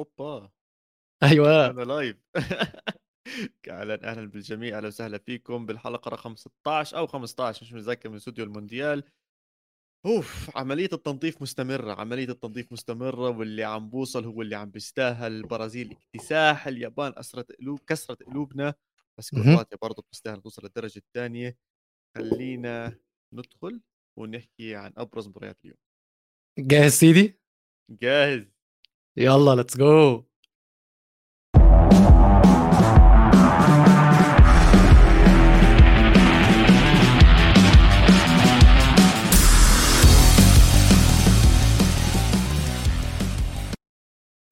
أوبا. أيوه. أنا لايف أهلا أهلا بالجميع أهلا وسهلا فيكم بالحلقة رقم 16 أو 15 مش متذكر من استوديو المونديال. أوف عملية التنظيف مستمرة عملية التنظيف مستمرة واللي عم بوصل هو اللي عم بيستاهل. البرازيل اكتساح اليابان أسرت قلوب كسرت قلوبنا بس. كرواتيا برضه بتستاهل توصل للدرجة الثانية. خلينا ندخل ونحكي عن أبرز مباريات اليوم. جاهز سيدي؟ جاهز. يلا ليتس جو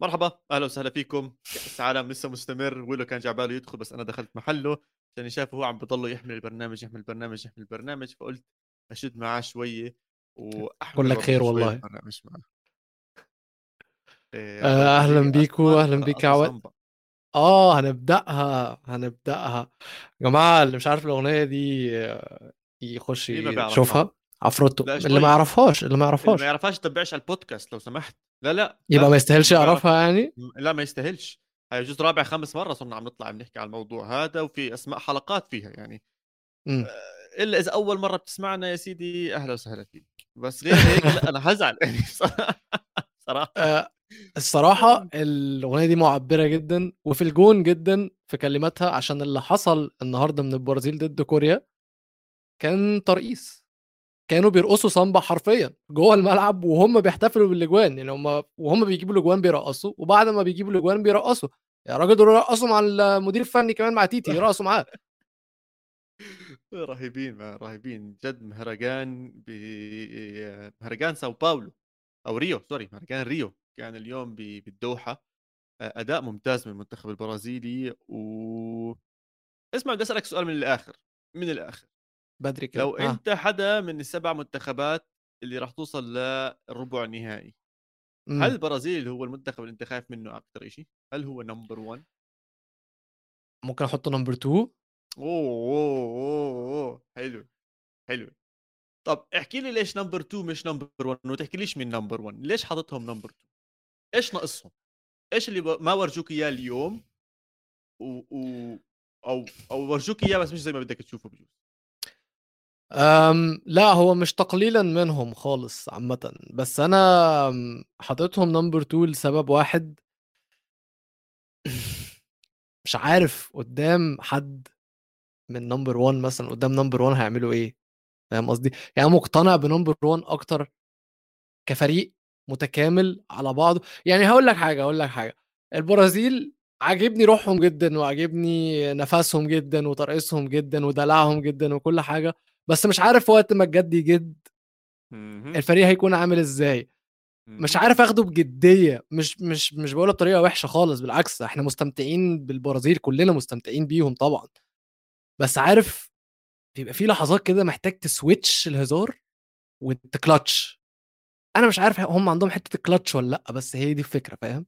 مرحبا أهلا وسهلا فيكم. كأس عالم لسه مستمر ولو كان جعباله يدخل بس أنا دخلت محله عشان شايفه هو عم بضله يحمل البرنامج يحمل البرنامج يحمل البرنامج فقلت أشد معاه شوية وأحمل كلك خير والله. البرنامج معاه. آه، أهلاً أول بيكو، أسماء أهلاً رقص بيك يا عواد. آه هنبدأها هنبدأها. يا جماعة اللي مش عارف الأغنية دي آه، يخش؟ يشوفها. عفروتو. اللي. ما يعرفهاش اللي ما اللي يعرفهاش. ما يعرفهاش تتبعش على البودكاست لو سمحت. لا لا يبقى لا. ما يستاهلش اللي يعرفها يعني؟ لا ما يستاهلش. هاي جزء رابع خامس مرة صرنا عم نطلع بنحكي على الموضوع هذا وفي أسماء حلقات فيها يعني. آه، إلا إذا أول مرة بتسمعنا يا سيدي أهلا وسهلا فيك. بس غير هيك لا أنا هزعل. يعني صراحة. آه، الصراحة الأغنية دي معبرة جدا وفي الجون جدا في كلماتها عشان اللي حصل النهارده من البرازيل ضد كوريا كان ترقيص. كانوا بيرقصوا سامبا حرفيا جوه الملعب وهم بيحتفلوا بالأجوان يعني هم وهم بيجيبوا الأجوان بيرقصوا وبعد ما بيجيبوا الأجوان بيرقصوا. يا راجل دول رقصوا مع المدير الفني كمان مع تيتي يرقصوا معاه. رهيبين رهيبين. جد مهرجان ب مهرجان ساو باولو أو ريو sorry مهرجان ريو. كان اليوم بالدوحة أداء ممتاز من المنتخب البرازيلي و اسمع بدي أسألك سؤال من الآخر من الآخر. بدري كده. لو آه. أنت حدا من السبع منتخبات اللي راح توصل للربع النهائي مم. هل البرازيل هو المنتخب اللي أنت خايف منه أكثر شيء هل هو نمبر 1 ممكن أحطه نمبر 2 أوه أوه أوه حلو حلو. طب احكي لي ليش number 2 مش number 1 وما تحكيليش مين number 1 ليش حاططهم number 2 إيش ناقصهم إيش اللي. ما ورجوك إياه اليوم و... و... أو أو ورجوك إياه بس مش زي ما بدك تشوفه بجوز أم لا هو مش تقليلا منهم خالص عامة بس أنا حاططهم number 2 لسبب واحد مش عارف قدام حد من number 1 مثلا قدام number 1 هيعملوا إيه فاهم قصدي؟ يعني مقتنع ب number 1 أكتر كفريق متكامل على بعضه يعني هقول لك حاجة هقول لك حاجة. البرازيل عاجبني روحهم جدا وعاجبني نفسهم جدا وترقيصهم جدا ودلعهم جدا وكل حاجة. بس مش عارف وقت ما الجد يجد. الفريق هيكون عامل إزاي. مش. عارف آخده بجدية. مش مش مش بقولها بطريقة وحشة خالص بالعكس إحنا مستمتعين بالبرازيل كلنا مستمتعين بيهم طبعا. بس عارف بيبقى في لحظات كده محتاج تسويتش الهزار وتكلتش أنا مش عارف هم عندهم حتة الكلتش ولا لأ بس هي دي الفكرة فاهم؟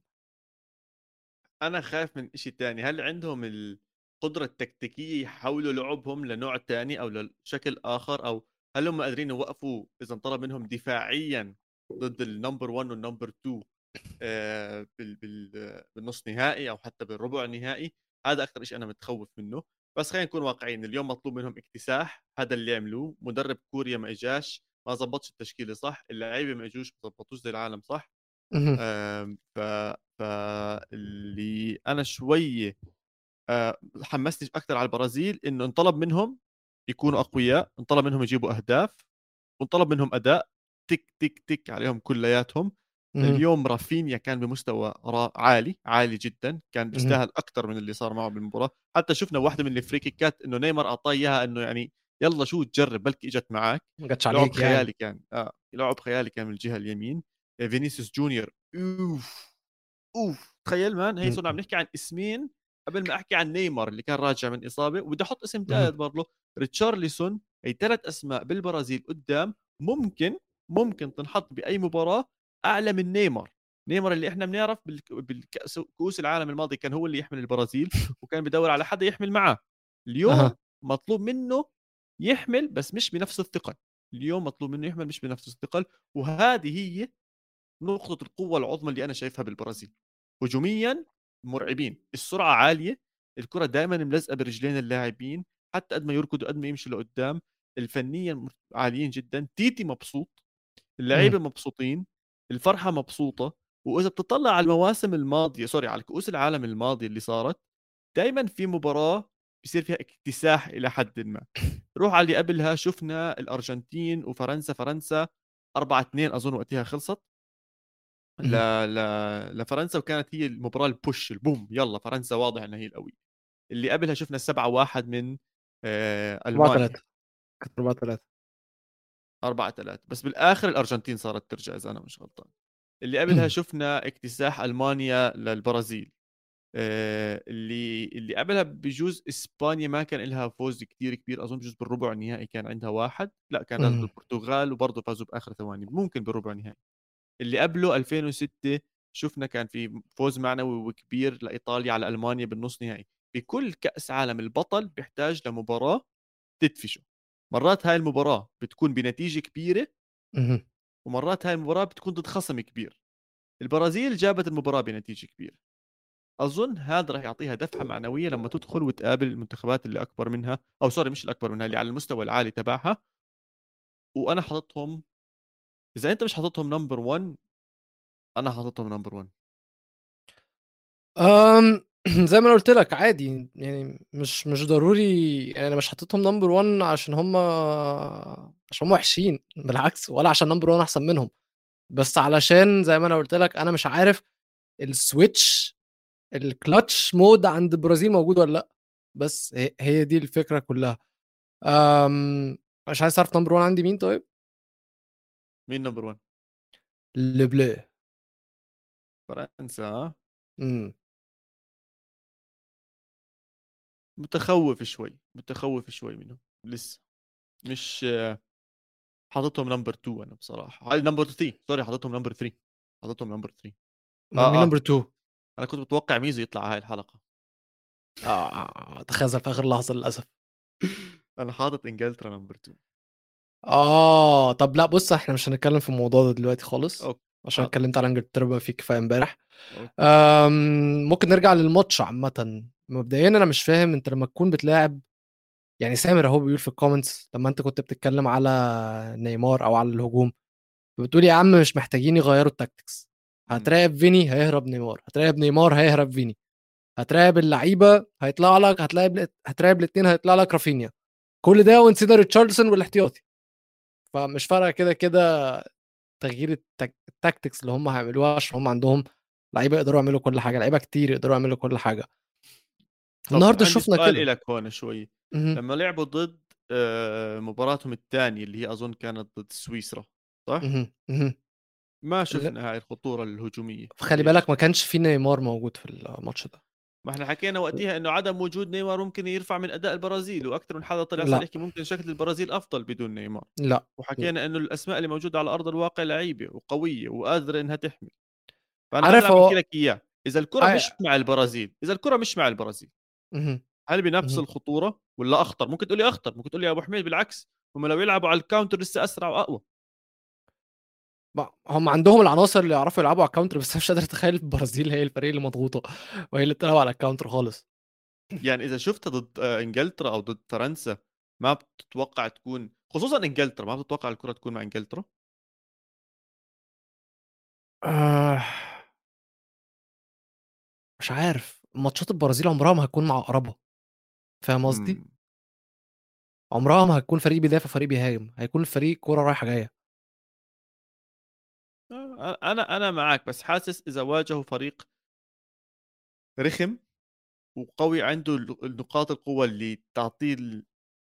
أنا خايف من شيء تاني. هل عندهم القدرة التكتيكية يحولوا لعبهم لنوع تاني أو لشكل آخر؟ أو هل هم قادرين يوقفوا إذا انطلب منهم دفاعيا ضد ال number 1 وال number 2 آه، بال بال بالنص نهائي أو حتى بالربع النهائي هذا أكثر شيء أنا متخوف منه. بس خلينا نكون واقعيين اليوم مطلوب منهم اكتساح هذا اللي عملوه. مدرب كوريا ما إجاش. ما زبطش التشكيلة صح؟ اللعيبة ما اجوش ما زبطوش زي العالم صح؟ مهم. آم، ف فاللي أنا شوي آه، حمسني أكثر على البرازيل إنه انطلب منهم يكونوا أقوياء انطلب منهم يجيبوا أهداف وانطلب منهم أداء تك تك تك عليهم كلياتهم. اليوم رافينيا كان بمستوى عالي عالي جدا كان بيستاهل أكثر من اللي صار معه بالمباراة. حتى شفنا واحدة من ال free kick ات إنه نيمار أعطاه إياها إنه يعني يلا شو تجرب بلكي إجت معك لعب يعني. خيالي كان آه لعب خيالي كان من الجهة اليمين. آه، فينيسيوس جونيور. أوف أوف. تخيل man هي. صرنا عم نحكي عن اسمين قبل ما أحكي عن نيمار اللي كان راجع من إصابة. وبدي أحط اسم. ثالث برضه ريتشارليسون هي ثلاث أسماء بالبرازيل قدام. ممكن ممكن تنحط بأي مباراة أعلى من نيمار. نيمار اللي إحنا بنعرف بالك- بالكأس كؤوس العالم الماضي كان هو اللي يحمل البرازيل وكان بدور على حدا يحمل معاه. اليوم أها. مطلوب منه يحمل بس مش بنفس الثقل. اليوم مطلوب منه يحمل مش بنفس الثقل وهذه هي نقطة القوة العظمى اللي أنا شايفها بالبرازيل. هجوميا مرعبين السرعة عالية الكرة دائما ملزقة برجلين اللاعبين حتى قد ما يركضوا قد ما يمشوا لقدام. الفنيا عاليين جدا. تيتي مبسوط اللعيبة مبسوطين الفرحة مبسوطة وإذا بتطلع على المواسم الماضية سوري على كؤوس العالم الماضية اللي صارت دائما في مباراة بصير فيها اكتساح إلى حد ما. روح على اللي قبلها شفنا الأرجنتين وفرنسا فرنسا 4 2 أظن وقتها خلصت. ل... ل... لفرنسا وكانت هي المباراة البوش البوم يلا فرنسا واضح انها هي القوية. اللي قبلها شفنا 7 1 من آه ألمانيا. 4 3 كانت 4 3 4 3 بس بالآخر الأرجنتين صارت ترجع إذا أنا مش غلطان. اللي قبلها شفنا اكتساح ألمانيا للبرازيل. اللي اللي قبلها بجوز إسبانيا ما كان لها فوز كثير كبير أظن بجوز بالربع النهائي كان عندها واحد لأ كان ضد البرتغال وبرضه فازوا بآخر ثواني ممكن بالربع النهائي اللي قبله 2006 شفنا كان في فوز معنوي وكبير لإيطاليا على ألمانيا بالنص نهائي. بكل كأس عالم البطل بيحتاج لمباراة تدفشه. مرات هاي المباراة بتكون بنتيجة كبيرة ومرات هاي المباراة بتكون ضد خصم كبير. البرازيل جابت المباراة بنتيجة كبيرة. أظن هذا راح يعطيها دفعة معنوية لما تدخل وتقابل المنتخبات اللي أكبر منها أو سوري مش الاكبر منها اللي على المستوى العالي تبعها. وأنا حاططهم إذا أنت مش حاططهم number 1 أنا حاططهم number 1 أم زي ما أنا قلت لك عادي يعني مش مش ضروري يعني أنا مش حاططهم number 1 عشان هم عشان هم وحشين بالعكس ولا عشان number 1 أحسن منهم. بس علشان زي ما أنا قلت لك أنا مش عارف ال switch ال clutch mode عند البرازيل موجود ولا لأ؟ بس هي دي الفكرة كلها. أم مش عايز تعرف number 1 عندي مين طيب؟ مين number 1 لبلي فرنسا امم. متخوف شوي متخوف شوي منهم لسه. مش حاططهم number 2 أنا بصراحة. هاي نمبر 3 سوري حاططهم نمبر 3 حاططهم نمبر 3 آه مين نمبر 2 أنا كنت متوقع ميزو يطلع هاي الحلقة. آه تخاذل في آخر لحظة للأسف. أنا حاطط إنجلترا number 2 آه طب لأ بص إحنا مش هنتكلم في الموضوع ده دلوقتي خالص okay. عشان اتكلمت على إنجلترا بقى في كفاية امبارح. ممكن نرجع للماتش عامه. مبدئيا أنا مش فاهم أنت لما تكون بتلاعب يعني سامر أهو بيقول في ال comments لما أنت كنت بتتكلم على نيمار أو على الهجوم بتقول يا عم مش محتاجين يغيروا ال tactics هتراقب فيني هيهرب نيمار. هتراقب نيمار هيهرب فيني. هتراقب اللعيبة هيطلع لك هتلاقي هتراقب الاثنين هيطلع لك رافينيا. كل ده ونسينا ريتشارليسون والاحتياطي. فمش فارقة كده كده تغيير ال tactics اللي هم هيعملوها عشان هم عندهم لعيبة يقدروا يعملوا كل حاجة لعيبة كتير يقدروا يعملوا كل حاجة. النهارده شفنا كده. لك هون شوي. لما لعبوا ضد آه، مباراتهم الثانية اللي هي أظن كانت ضد سويسرا صح؟ ما شفنا هاي الخطورة الهجومية. خلي بالك ما كانش في نيمار موجود في الماتش ده. ما إحنا حكينا وقتها إنه عدم وجود نيمار ممكن يرفع من أداء البرازيل وأكثر من حدا طلع صار يحكي ممكن شكل البرازيل أفضل بدون نيمار. لا. وحكينا إنه الأسماء اللي موجودة على أرض الواقع لعيبة وقوية وقادرة إنها تحمل فأنا عارف هو... لك إياه إذا الكرة آه. مش مع البرازيل إذا الكرة مش مع البرازيل هل بنفس الخطورة ولا أخطر؟ ممكن تقول لي أخطر ممكن تقول لي يا أبو حميد بالعكس هم لو يلعبوا على ال counter لسه أسرع وأقوى. هم عندهم العناصر اللي يعرفوا يلعبوا على ال counter بس مش قادر أتخيل البرازيل هي الفريق اللي مضغوطة وهي اللي بتلعب على ال counter خالص. يعني إذا شفتها ضد آه، إنجلترا أو ضد فرنسا ما بتتوقع تكون خصوصا إنجلترا ما بتتوقع الكرة تكون مع إنجلترا؟ آه... مش عارف. ماتشات البرازيل عمرها ما هتكون مع أقربها. فاهم قصدي؟ عمرها ما هتكون فريق بيدافع فريق بيهاجم. هيكون الفريق كورة رايحة جاية. أنا أنا معك بس حاسس إذا واجهوا فريق رخم وقوي عنده النقاط القوة اللي تعطيه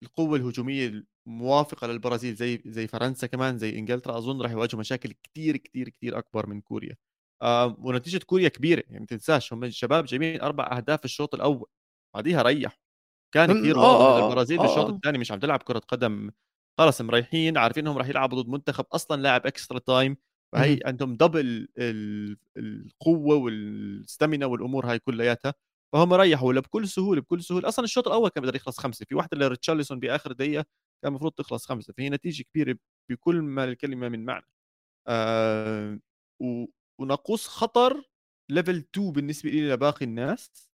القوة الهجومية الموافقة للبرازيل زي زي فرنسا كمان زي إنجلترا أظن راح يواجهوا مشاكل كثير كثير كثير أكبر من كوريا آه ونتيجة كوريا كبيرة يعني ما تنساش هم الشباب جايبين أربع أهداف في الشوط الأول بعديها ريح كان كثير آه واضح آه البرازيل آه بالشوط آه. الثاني مش عم تلعب كرة قدم خلص مريحين عارفين إنهم راح يلعبوا ضد منتخب أصلا لاعب extra time فهي عندهم double القوة وال stamina والأمور هاي كلياتها فهم ريحوا ولا بكل سهولة بكل سهولة. أصلا الشوط الأول كان بده يخلص خمسة في واحدة لريتشارلسون بآخر دقيقة كان المفروض تخلص خمسة فهي نتيجة كبيرة بكل ما الكلمة من معنى. آه وناقوس خطر level 2 بالنسبة لي لباقي الناس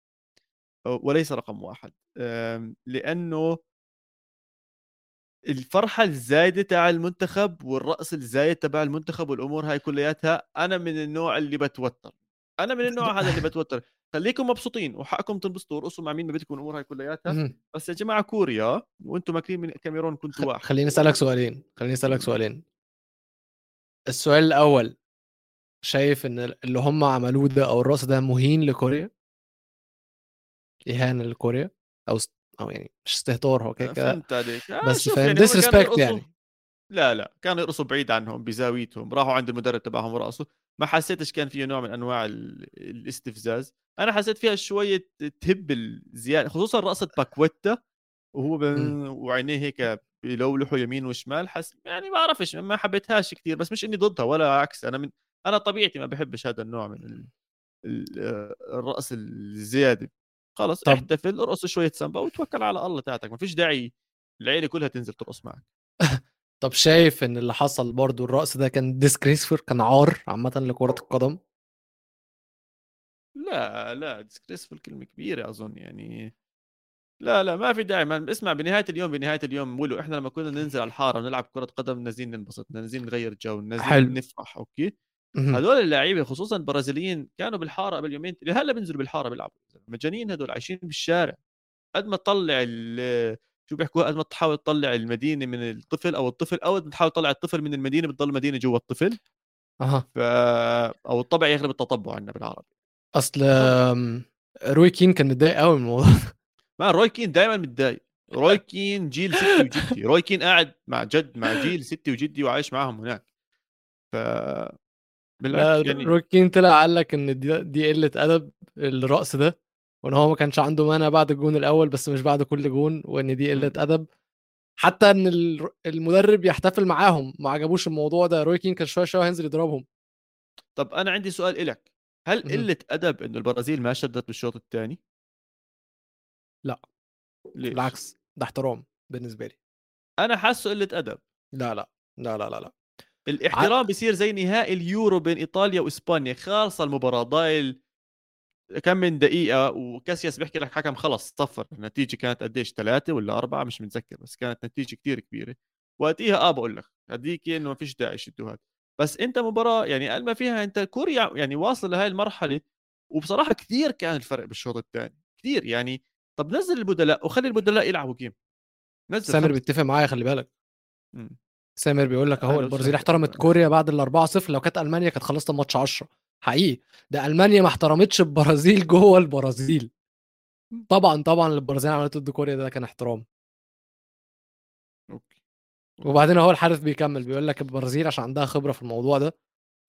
وليس رقم واحد. لأنه الفرحة الزايدة تاع المنتخب والرأس الزايد تبع المنتخب والأمور هاي كلياتها أنا من النوع اللي بتوتر. أنا من النوع هذا اللي بتوتر. خليكم مبسوطين وحقكم تنبسطوا ورقصوا مع مين ما بدكم الأمور هاي كلياتها. بس يا جماعة كوريا وأنتم ماكلين من كاميرون كنتوا واحد. خليني أسألك سؤالين خليني أسألك سؤالين. السؤال الأول شايف إن اللي هم عملوه ده أو الرقص ده مهين لكوريا؟ إهانة لكوريا؟ أو أو يعني مش استهتار هو كده فهمت عليك. آه بس فاهم disrespect يعني, يعني. لا لا كانوا يرقصوا بعيد عنهم بزاويتهم راحوا عند المدرب تبعهم ورقصوا. ما حسيتش كان فيه نوع من أنواع الاستفزاز. أنا حسيت فيها شوية تهبيل زيادة خصوصا رقصة باكويتا وهو وعينيه هيك بيلولحوا يمين وشمال حس يعني ما بعرفش ما حبيتهاش كثير بس مش إني ضدها ولا عكس. أنا من أنا طبيعتي ما بحبش هذا النوع من ال... الرقص الزيادة. خلص طب. احتفل ارقص شوية سامبا وتوكل على الله تاعتك ما فيش داعي العيلة كلها تنزل ترقص معك طب شايف إن اللي حصل برضو الرقص ده كان disrespectful كان عار عامة لكرة القدم؟ لا لا disrespectful كلمة كبيرة أظن يعني. لا لا ما في داعي ما اسمع بنهاية اليوم بنهاية اليوم ولو إحنا لما كنا ننزل على الحارة ونلعب كرة قدم نازلين ننبسط نازلين نغير جو نازلين نفرح أوكي؟ هذول اللعيبة خصوصا البرازيليين كانوا بالحارة قبل يومين هلأ بينزلوا بالحارة بيلعبوا؟ مجانين هذول عايشين بالشارع. قد ما تطلع شو بيحكوا؟ قد ما تحاول تطلع المدينة من الطفل أو الطفل أو تحاول تطلع الطفل من المدينة بتضل المدينة جوا الطفل. أها. ف... أو الطبع يغلب التطبع عندنا بالعربي. أصل روي كين كان متضايق قوي من الموضوع ما روي كين دائما متضايق. روي كين جيل ستي وجدي. روي كين قاعد مع جد مع جيل ستي وجدي وعايش معهم هناك. ف بالعكس يعني. روي كين طلع قال لك إن دي, دي قلة أدب الرقص ده وإن هو ما كانش عنده مانع بعد الجون الأول بس مش بعد كل جون وإن دي قلة أدب. حتى إن المدرب يحتفل معاهم ما عجبوش الموضوع ده. روي كين كان شوية شوية هينزل يضربهم. طب أنا عندي سؤال لك هل قلة أدب انه البرازيل ما شدت بالشوط الثاني لا. ليش؟ بالعكس ده احترام بالنسبة لي. أنا حاسه قلة أدب. لا لا. لا لا لا, لا. الاحترام ع... بيصير زي نهائي اليورو بين إيطاليا وإسبانيا خالصة المباراة ضايل كم من دقيقة وكاسياس بيحكي لك حكم خلص صفر النتيجة كانت قديش ثلاثة ولا أربعة مش متذكر بس كانت نتيجة كثير كبيرة. وقتها آه بقول لك هذيك إنه ما فيش داعي يشدوا هذا. بس أنت مباراة يعني قال ما فيها أنت كوريا يعني واصل لهي المرحلة وبصراحة كثير كان الفرق بالشوط الثاني كثير يعني. طب نزل البدلاء وخلي البدلاء يلعبوا جيم نزل سامر بيتفق معايا خلي بالك. سامر بيقول لك أهو البرازيل احترمت كوريا بعد ال 4-0 لو كانت ألمانيا كانت خلصت الماتش 10 حقيقي. ده ألمانيا ما احترمتش البرازيل جوه البرازيل. طبعا طبعا البرازيل عملت ضد كوريا ده كان احترام. أوكي. وبعدين هو الحارس بيكمل بيقول لك البرازيل عشان عندها خبرة في الموضوع ده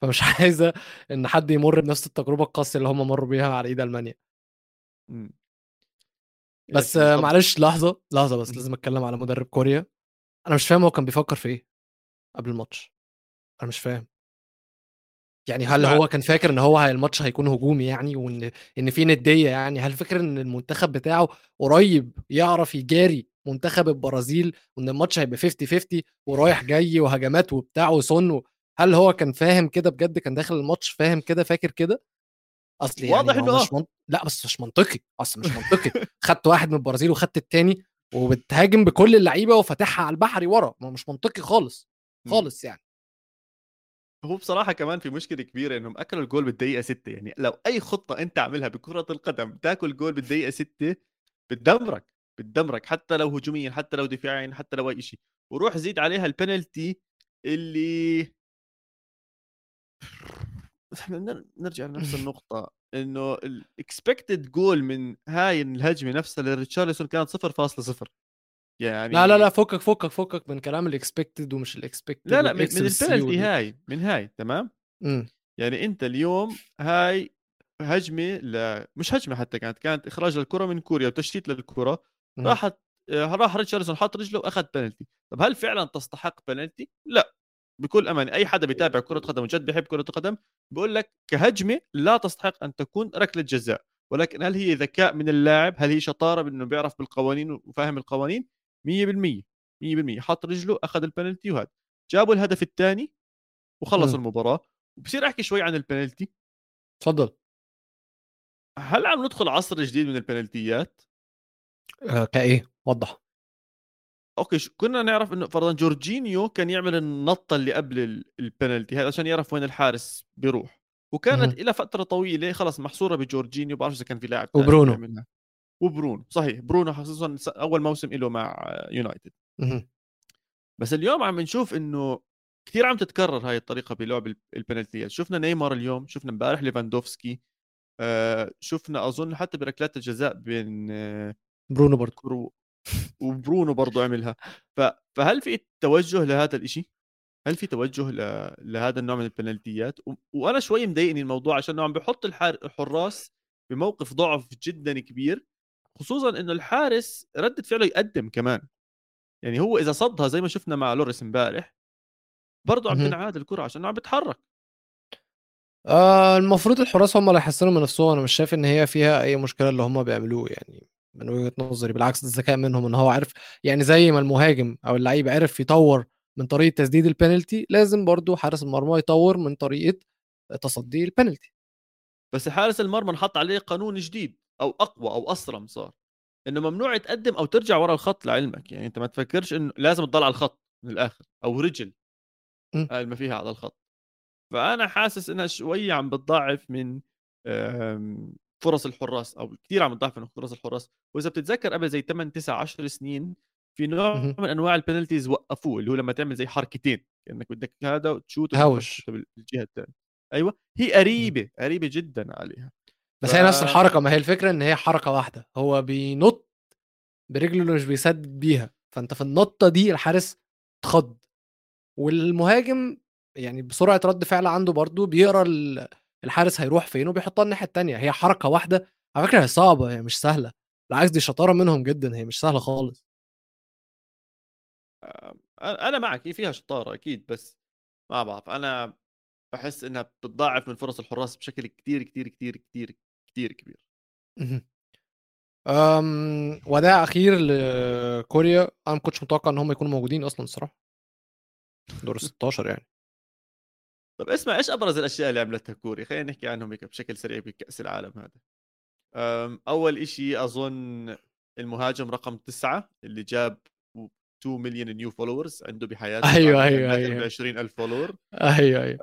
فمش عايزة إن حد يمر بنفس التجربة القاسية اللي هم مروا بيها على إيد ألمانيا. بس معلش لحظة لحظة بس لازم أتكلم على مدرب كوريا. أنا مش فاهم هو كان بيفكر في إيه. قبل الماتش. أنا مش فاهم. يعني هل هو كان فاكر إن هو الماتش هيكون هجومي يعني وإن إن في ندية يعني؟ هل فاكر إن المنتخب بتاعه قريب يعرف يجاري منتخب البرازيل وإن الماتش هيبقى 50 50 ورايح جاي وهجمات وبتاع وصن هل هو كان فاهم كده بجد؟ كان داخل الماتش فاهم كده فاكر كده؟ أصل يعني واضح إنه مش من... لا بس مش منطقي أصل مش منطقي. خدت واحد من البرازيل وخدت التاني وبتهاجم بكل اللعيبة وفاتحها على البحري ورا ما مش منطقي خالص. خالص يعني. هو بصراحة كمان في مشكلة كبيرة إنهم أكلوا الجول بالدقيقة 6 يعني لو أي خطة أنت عاملها بكرة القدم تاكل جول بالدقيقة 6 بتدمرك بتدمرك حتى لو هجوميا حتى لو دفاعيا حتى لو أي شيء. وروح زيد عليها البنالتي اللي نرجع لنفس النقطة إنه ال expected goal من هاي الهجمة نفسها لريتشارلسون كانت 0.0 يعني لا لا لا فكك فكك فكك من كلام ال expected ومش ال expected لا لا من, من البنالتي هاي من هاي تمام؟ م. يعني أنت اليوم هاي هجمة ل... مش هجمة حتى كانت كانت إخراج للكرة من كوريا وتشتيت للكرة راحت آه، راح ريتشاردسون حط رجله وأخذ بنالتي طب هل فعلا تستحق بنالتي لا. بكل أمان أي حدا بيتابع كرة قدم وجد بيحب كرة القدم بقول لك كهجمة لا تستحق أن تكون ركلة جزاء. ولكن هل هي ذكاء من اللاعب؟ هل هي شطارة بأنه بيعرف بالقوانين وفاهم القوانين؟ 100% 100% حط رجله أخذ البنالتي وهذا جابوا الهدف الثاني وخلصوا المباراة. وبصير أحكي شوي عن البنالتي. تفضل. هل عم ندخل عصر جديد من البنالتيات؟ آه كإيه؟ وضح. أوكي شو كنا نعرف إنه فرضا جورجينيو كان يعمل النطة اللي قبل ال- البنالتي هذا عشان يعرف وين الحارس بيروح. وكانت. إلى فترة طويلة خلص محصورة بجورجينيو بعرف إذا كان في لاعب وبرونو. وبرونو صحيح برونو خصوصا أول موسم له مع يونايتد. بس اليوم عم نشوف إنه كثير عم تتكرر هاي الطريقة بلعب ال- البنالتيات شفنا نيمار اليوم شفنا امبارح ليفاندوفسكي آه شفنا أظن حتى بركلات الجزاء بين آه برونو برضه كرو وبرونو برضو عملها ف... فهل في توجه لهذا الإشي؟ هل في توجه ل... لهذا النوع من البنالتيات؟ و... وأنا شوي مضايقني الموضوع عشان عم بحط الحار... الحراس بموقف ضعف جدا كبير خصوصا إنه الحارس ردة فعله يقدم كمان. يعني هو إذا صدها زي ما شفنا مع لوريس إمبارح برضه عم. تنعاد الكرة عشان عم بتحرك. آه المفروض الحراس هم اللي يحسنوا من نفسهم. أنا مش شايف إن هي فيها أي مشكلة اللي هم بيعملوه يعني من وجهة نظري. بالعكس ده ذكاء منهم إن هو عارف يعني زي ما المهاجم أو اللعيب عرف يطور من طريقة تسديد البينالتي لازم برضو حارس المرمى يطور من طريقة تصدي البينالتي بس حارس المرمى انحط عليه قانون جديد. أو أقوى أو اصرم صار إنه ممنوع تقدم أو ترجع ورا الخط لعلمك يعني أنت ما تفكرش إنه لازم تضل على الخط من الآخر أو رجل. هاي ما فيها على الخط فأنا حاسس إنها شوي عم بتضاعف من آم، فرص الحراس أو كثير عم بتضاعف من فرص الحراس وإذا بتتذكر قبل زي 8 9 10 سنين في نوع. من أنواع البنالتيز وقفوه اللي هو لما تعمل زي حركتين كأنك بدك هذا وتشوت هاوش. بالجهة الثانية أيوه هي قريبة قريبة جدا عليها بس ف- هي نفس الحركة ما هي الفكرة إن هي حركة واحدة هو بينط برجله اللي مش بيسدد بيها فأنت في النطة دي الحارس اتخض. والمهاجم يعني بسرعة رد فعل عنده برضو بيقرأ ال- الحارس هيروح فين وبيحطها الناحية التانية. هي حركة واحدة على فكرة هي صعبة هي مش سهلة. بالعكس دي شطارة منهم جدا هي مش سهلة خالص. أنا معك هي فيها شطارة أكيد بس ما بعرف أنا بحس إنها بتضاعف من فرص الحراس بشكل كتير كتير كتير كتير. كتير كبير. أم وداع أخير لكوريا أنا ما كنتش متوقع إن هم يكونوا موجودين أصلا الصراحة. دور ال 16 يعني. طب اسمع إيش أبرز الأشياء اللي عملتها كوريا؟ خلينا نحكي عنهم هيك بشكل سريع بكأس العالم هذا. أول إشي أظن المهاجم رقم تسعة اللي جاب 2 مليون new followers عنده بحياته أيوة، ما كان أيوة. ب 20000 follower أيوه أيوه.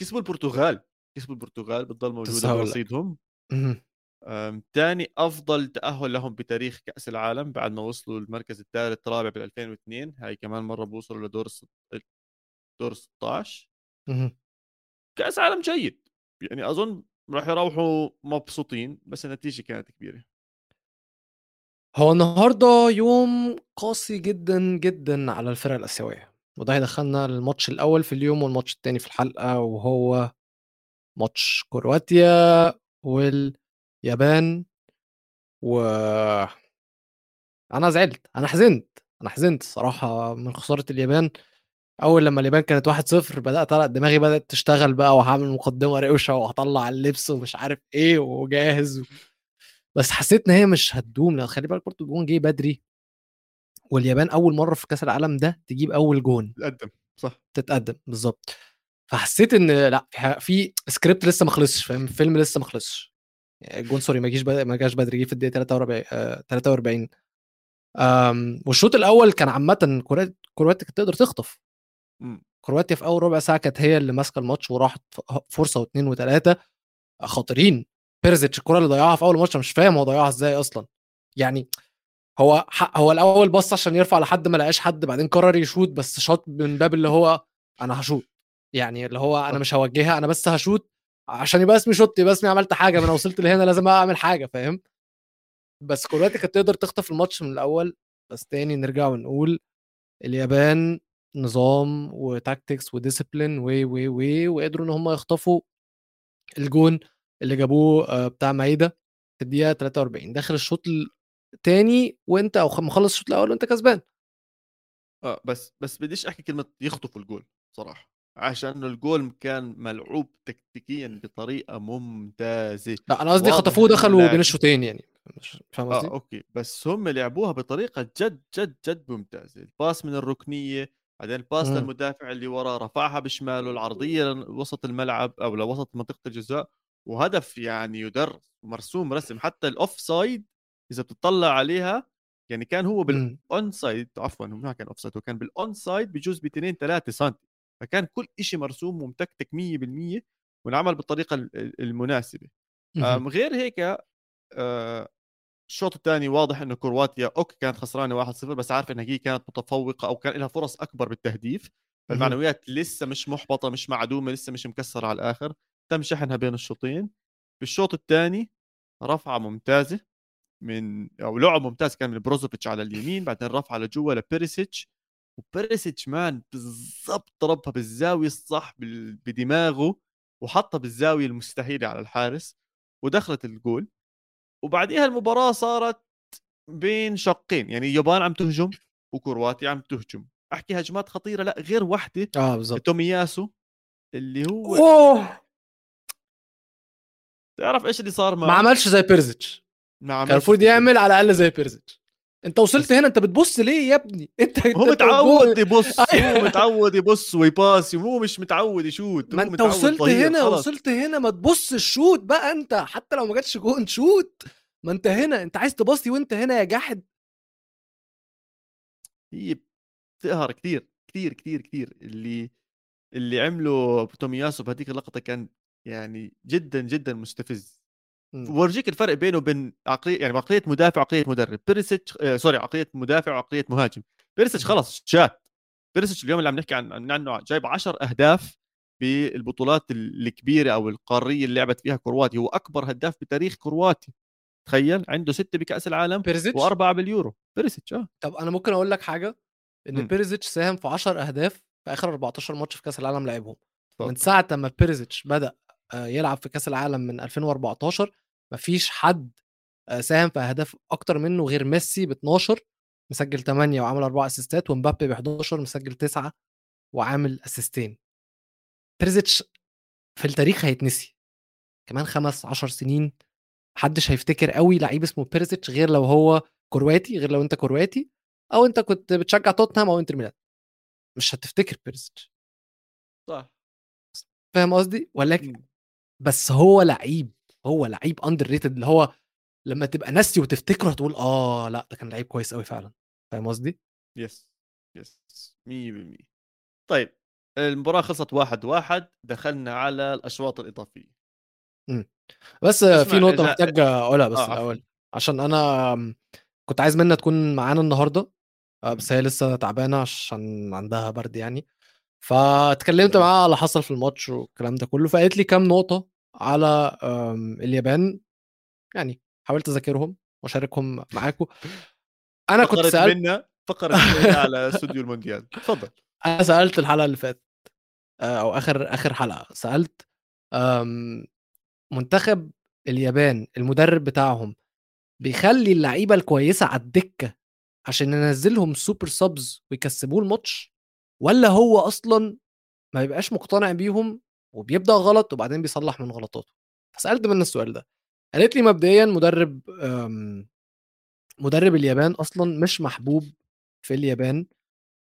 كسبوا البرتغال. كسبوا البرتغال بتضل موجودة. برصيدهم تاني أفضل تأهل لهم بتاريخ كأس العالم بعد ما وصلوا المركز الثالث رابع بال 2002 هاي كمان مرة بوصلوا لدور. دور 16 مهم. كأس عالم جيد يعني أظن راح يروحوا مبسوطين بس النتيجة كانت كبيرة هو النهارده يوم قاسي جدا جدا على الفرق الآسيوية وده هيدخلنا للماتش الأول في اليوم والماتش التاني في الحلقة وهو ماتش كرواتيا واليابان و أنا زعلت أنا حزنت أنا حزنت الصراحة من خسارة اليابان. أول لما اليابان كانت 1-0 بدأت دماغي بدأت تشتغل بقى وهعمل مقدمة روشة وهطلع اللبس ومش عارف إيه وجاهز و... بس حسيت إن هي مش هتدوم. لأن خلي بالك برضه الجون جه بدري واليابان أول مرة في كأس العالم ده تجيب أول جون. تقدم صح. تتقدم بالظبط. فحسيت إن لأ في سكريبت لسه ما خلصش فاهم؟ الفيلم لسه ما خلصش. يعني الجون sorry ما جيش ما جاش بدري جه في الدقيقة 43 آه، 43 آم، والشوط الأول كان عامة كروات- كرواتيا كانت تقدر تخطف. مم. كرواتيا في أول ربع ساعة كانت هي اللي ماسكة الماتش وراحت فرصة واثنين وثلاثه خاطرين بيرزيتش الكرة اللي ضيعها في أول ماتش مش فاهم هو ضيعها إزاي أصلا. يعني هو هو الأول بص عشان يرفع لحد ما لقاش حد بعدين قرر يشوط بس شاط من باب اللي هو أنا هشوط يعني اللي هو أنا صح. مش هوجهها أنا بس هشوط عشان يبقى اسمي شوت يبقى اسمي عملت حاجة ما أنا وصلت لهنا لازم أعمل حاجة فاهم؟ بس كرواتيا كانت تقدر تخطف الماتش من الأول بس تاني نرجع ونقول اليابان نظام و tactics و discipline و و و وقدروا إن هم يخطفوا الجون اللي جابوه آه، بتاع مايدا في الدقيقة 43 داخل الشوط الثاني وأنت أو مخلص الشوط الأول وأنت كسبان. آه بس بس بديش أحكي كلمة يخطفوا الجول صراحة عشان الجول كان ملعوب تكتيكيا بطريقة ممتازة لا أنا قصدي خطفوه دخلوا بين الشوطين يعني فاهم آه قصدي؟ أوكي بس هم لعبوها بطريقة جد جد جد ممتازة ال pass من الركنية بعدين ال pass مم. للمدافع اللي وراه رفعها بشماله العرضية لوسط الملعب أو لوسط منطقة الجزاء وهدف يعني يدرس ومرسوم رسم حتى ال offside إذا بتطلع عليها يعني كان هو. بال onside عفوا ما كان offside هو كان بال onside بجوز ب 2 3 سم فكان كل شيء مرسوم ومتكتك 100% وانعمل بالطريقة المناسبة. غير هيك آه، الشوط الثاني واضح إنه كرواتيا أوكي كانت خسرانة 1-0 بس عارف إنها هي كانت متفوقة أو كان لها فرص أكبر بالتهديف. فالمعنويات لسه مش محبطة مش معدومة لسه مش مكسرة على الآخر. تم شحنها بين الشوطين. بالشوط الثاني رفعة ممتازة من أو لعب ممتاز كان من بروزوفيتش على اليمين بعدين رفعة لجوا لبيريسيتش. وبيريسيتش man بالضبط ضربها بالزاوية الصح بدماغه وحطها بالزاوية المستحيلة على الحارس ودخلت الجول. وبعديها المباراة صارت بين شقين يعني اليابان عم تهجم وكرواتيا عم تهجم. أحكي هجمات خطيرة لا غير وحدة آه بالظبط تومياسو اللي هو أوه! تعرف إيش اللي صار ما عملش زي بيرزيتش. ما كان المفروض يعمل على الأقل زي بيرزيتش. انت وصلت. هنا انت بتبص ليه يا ابني؟ انت هو متعود يبص هو متعود يبص ويباسي وهو مش متعود يشوت ما انت وصلت هنا خلص. وصلت هنا ما تبص ال shoot بقى انت حتى لو ما جاتش جون شوت. ما انت هنا انت عايز تباصي وانت هنا يا جاحد. هي بتقهر كثير كثير كثير كثير اللي اللي عمله تومياسو بهذيك اللقطة كان يعني جدا جدا مستفز. ورجيك الفرق بينه وبين عقلية يعني عقلية مدافع وعقلية مدرب. بيريسيتش آه sorry عقلية مدافع وعقلية مهاجم. بيريسيتش خلص شات بيريسيتش اليوم اللي عم نحكي عن عنه جايب 10 أهداف بالبطولات الكبيرة أو القارية اللي لعبت فيها كرواتي هو أكبر هداف بتاريخ كرواتي تخيل عنده ستة بكأس العالم بيريزيتش وأربعة باليورو. بيريزيتش آه. طب أنا ممكن أقول لك حاجة؟ إن بيريزيتش ساهم في 10 أهداف في آخر 14 ماتش في كأس العالم لعبهم. من ساعة ما بيريزيتش بدأ آه، يلعب في كأس العالم من 2014 مفيش حد آه، ساهم في أهداف أكتر منه غير ميسي ب 12 مسجل 8 وعامل 4 assistات ومبابي ب 11 مسجل 9 وعامل assistين. بيرزيتش في التاريخ هيتنسي. كمان خمس 10 سنين محدش هيفتكر قوي لعيب اسمه بيرزيتش غير لو هو كرواتي غير لو أنت كرواتي أو أنت كنت بتشجع توتنهام أو إنتر ميلان. مش هتفتكر بيرزيتش صح. فاهم قصدي؟ ولكن بس هو لعيب هو لعيب underrated اللي هو لما تبقى ناسي وتفتكره تقول آه لأ ده كان لعيب كويس قوي فعلا. فاهم قصدي؟ يس يس 100% طيب المباراة خلصت واحد واحد دخلنا على الأشواط الإضافية. امم بس في نقطة إذا... محتاج أقولها بس آه الأول. عشان أنا كنت عايز منها تكون معانا النهارده آه، بس هي لسه تعبانة عشان عندها برد يعني. فاتكلمت معاها على حصل في الماتش والكلام ده كله فقالت لي كام نقطة على اليابان يعني حاولت أذاكرهم وأشاركهم معاكم. أنا كنت سألت منا منا على استوديو المونديال. تفضل أنا سألت الحلقة اللي فاتت آه، أو آخر آخر حلقة. سألت منتخب اليابان المدرب بتاعهم بيخلي اللعيبة الكويسة على الدكة عشان ينزلهم سوبر سبز ويكسبوه الماتش ولا هو أصلا ما بيبقاش مقتنع بيهم وبيبدأ غلط وبعدين بيصلح من غلطاته. فسألت منها السؤال ده قالت لي مبدئيا مدرب مدرب اليابان أصلا مش محبوب في اليابان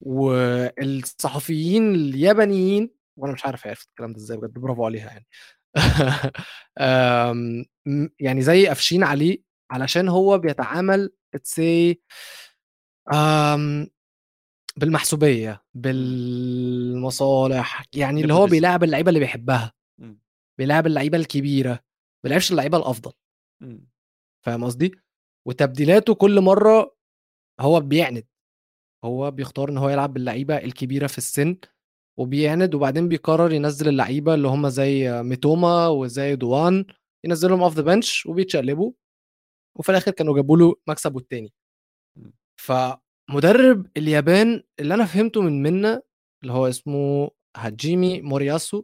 والصحفيين اليابانيين وأنا مش عارف عرفت الكلام ده إزاي بجد برافو عليها يعني. يعني زي قافشين عليه علشان هو بيتعامل سي بالمحسوبية بالمصالح يعني اللي هو بيلاعب اللعيبة اللي بيحبها بيلاعب اللعيبة الكبيرة ما بيلعبش اللعيبة الأفضل. فاهم قصدي؟ وتبديلاته كل مرة هو بيعند هو بيختار إن هو يلعب باللعيبة الكبيرة في السن وبيعند وبعدين بيقرر ينزل اللعيبة اللي هم زي ميتوما وزي دوان ينزلهم off the bench وبيتشقلبوا وفي الآخر كانوا جابوا له مكسب والتاني ف مدرب اليابان اللي أنا فهمته من منة اللي هو اسمه هاجيمي مورياسو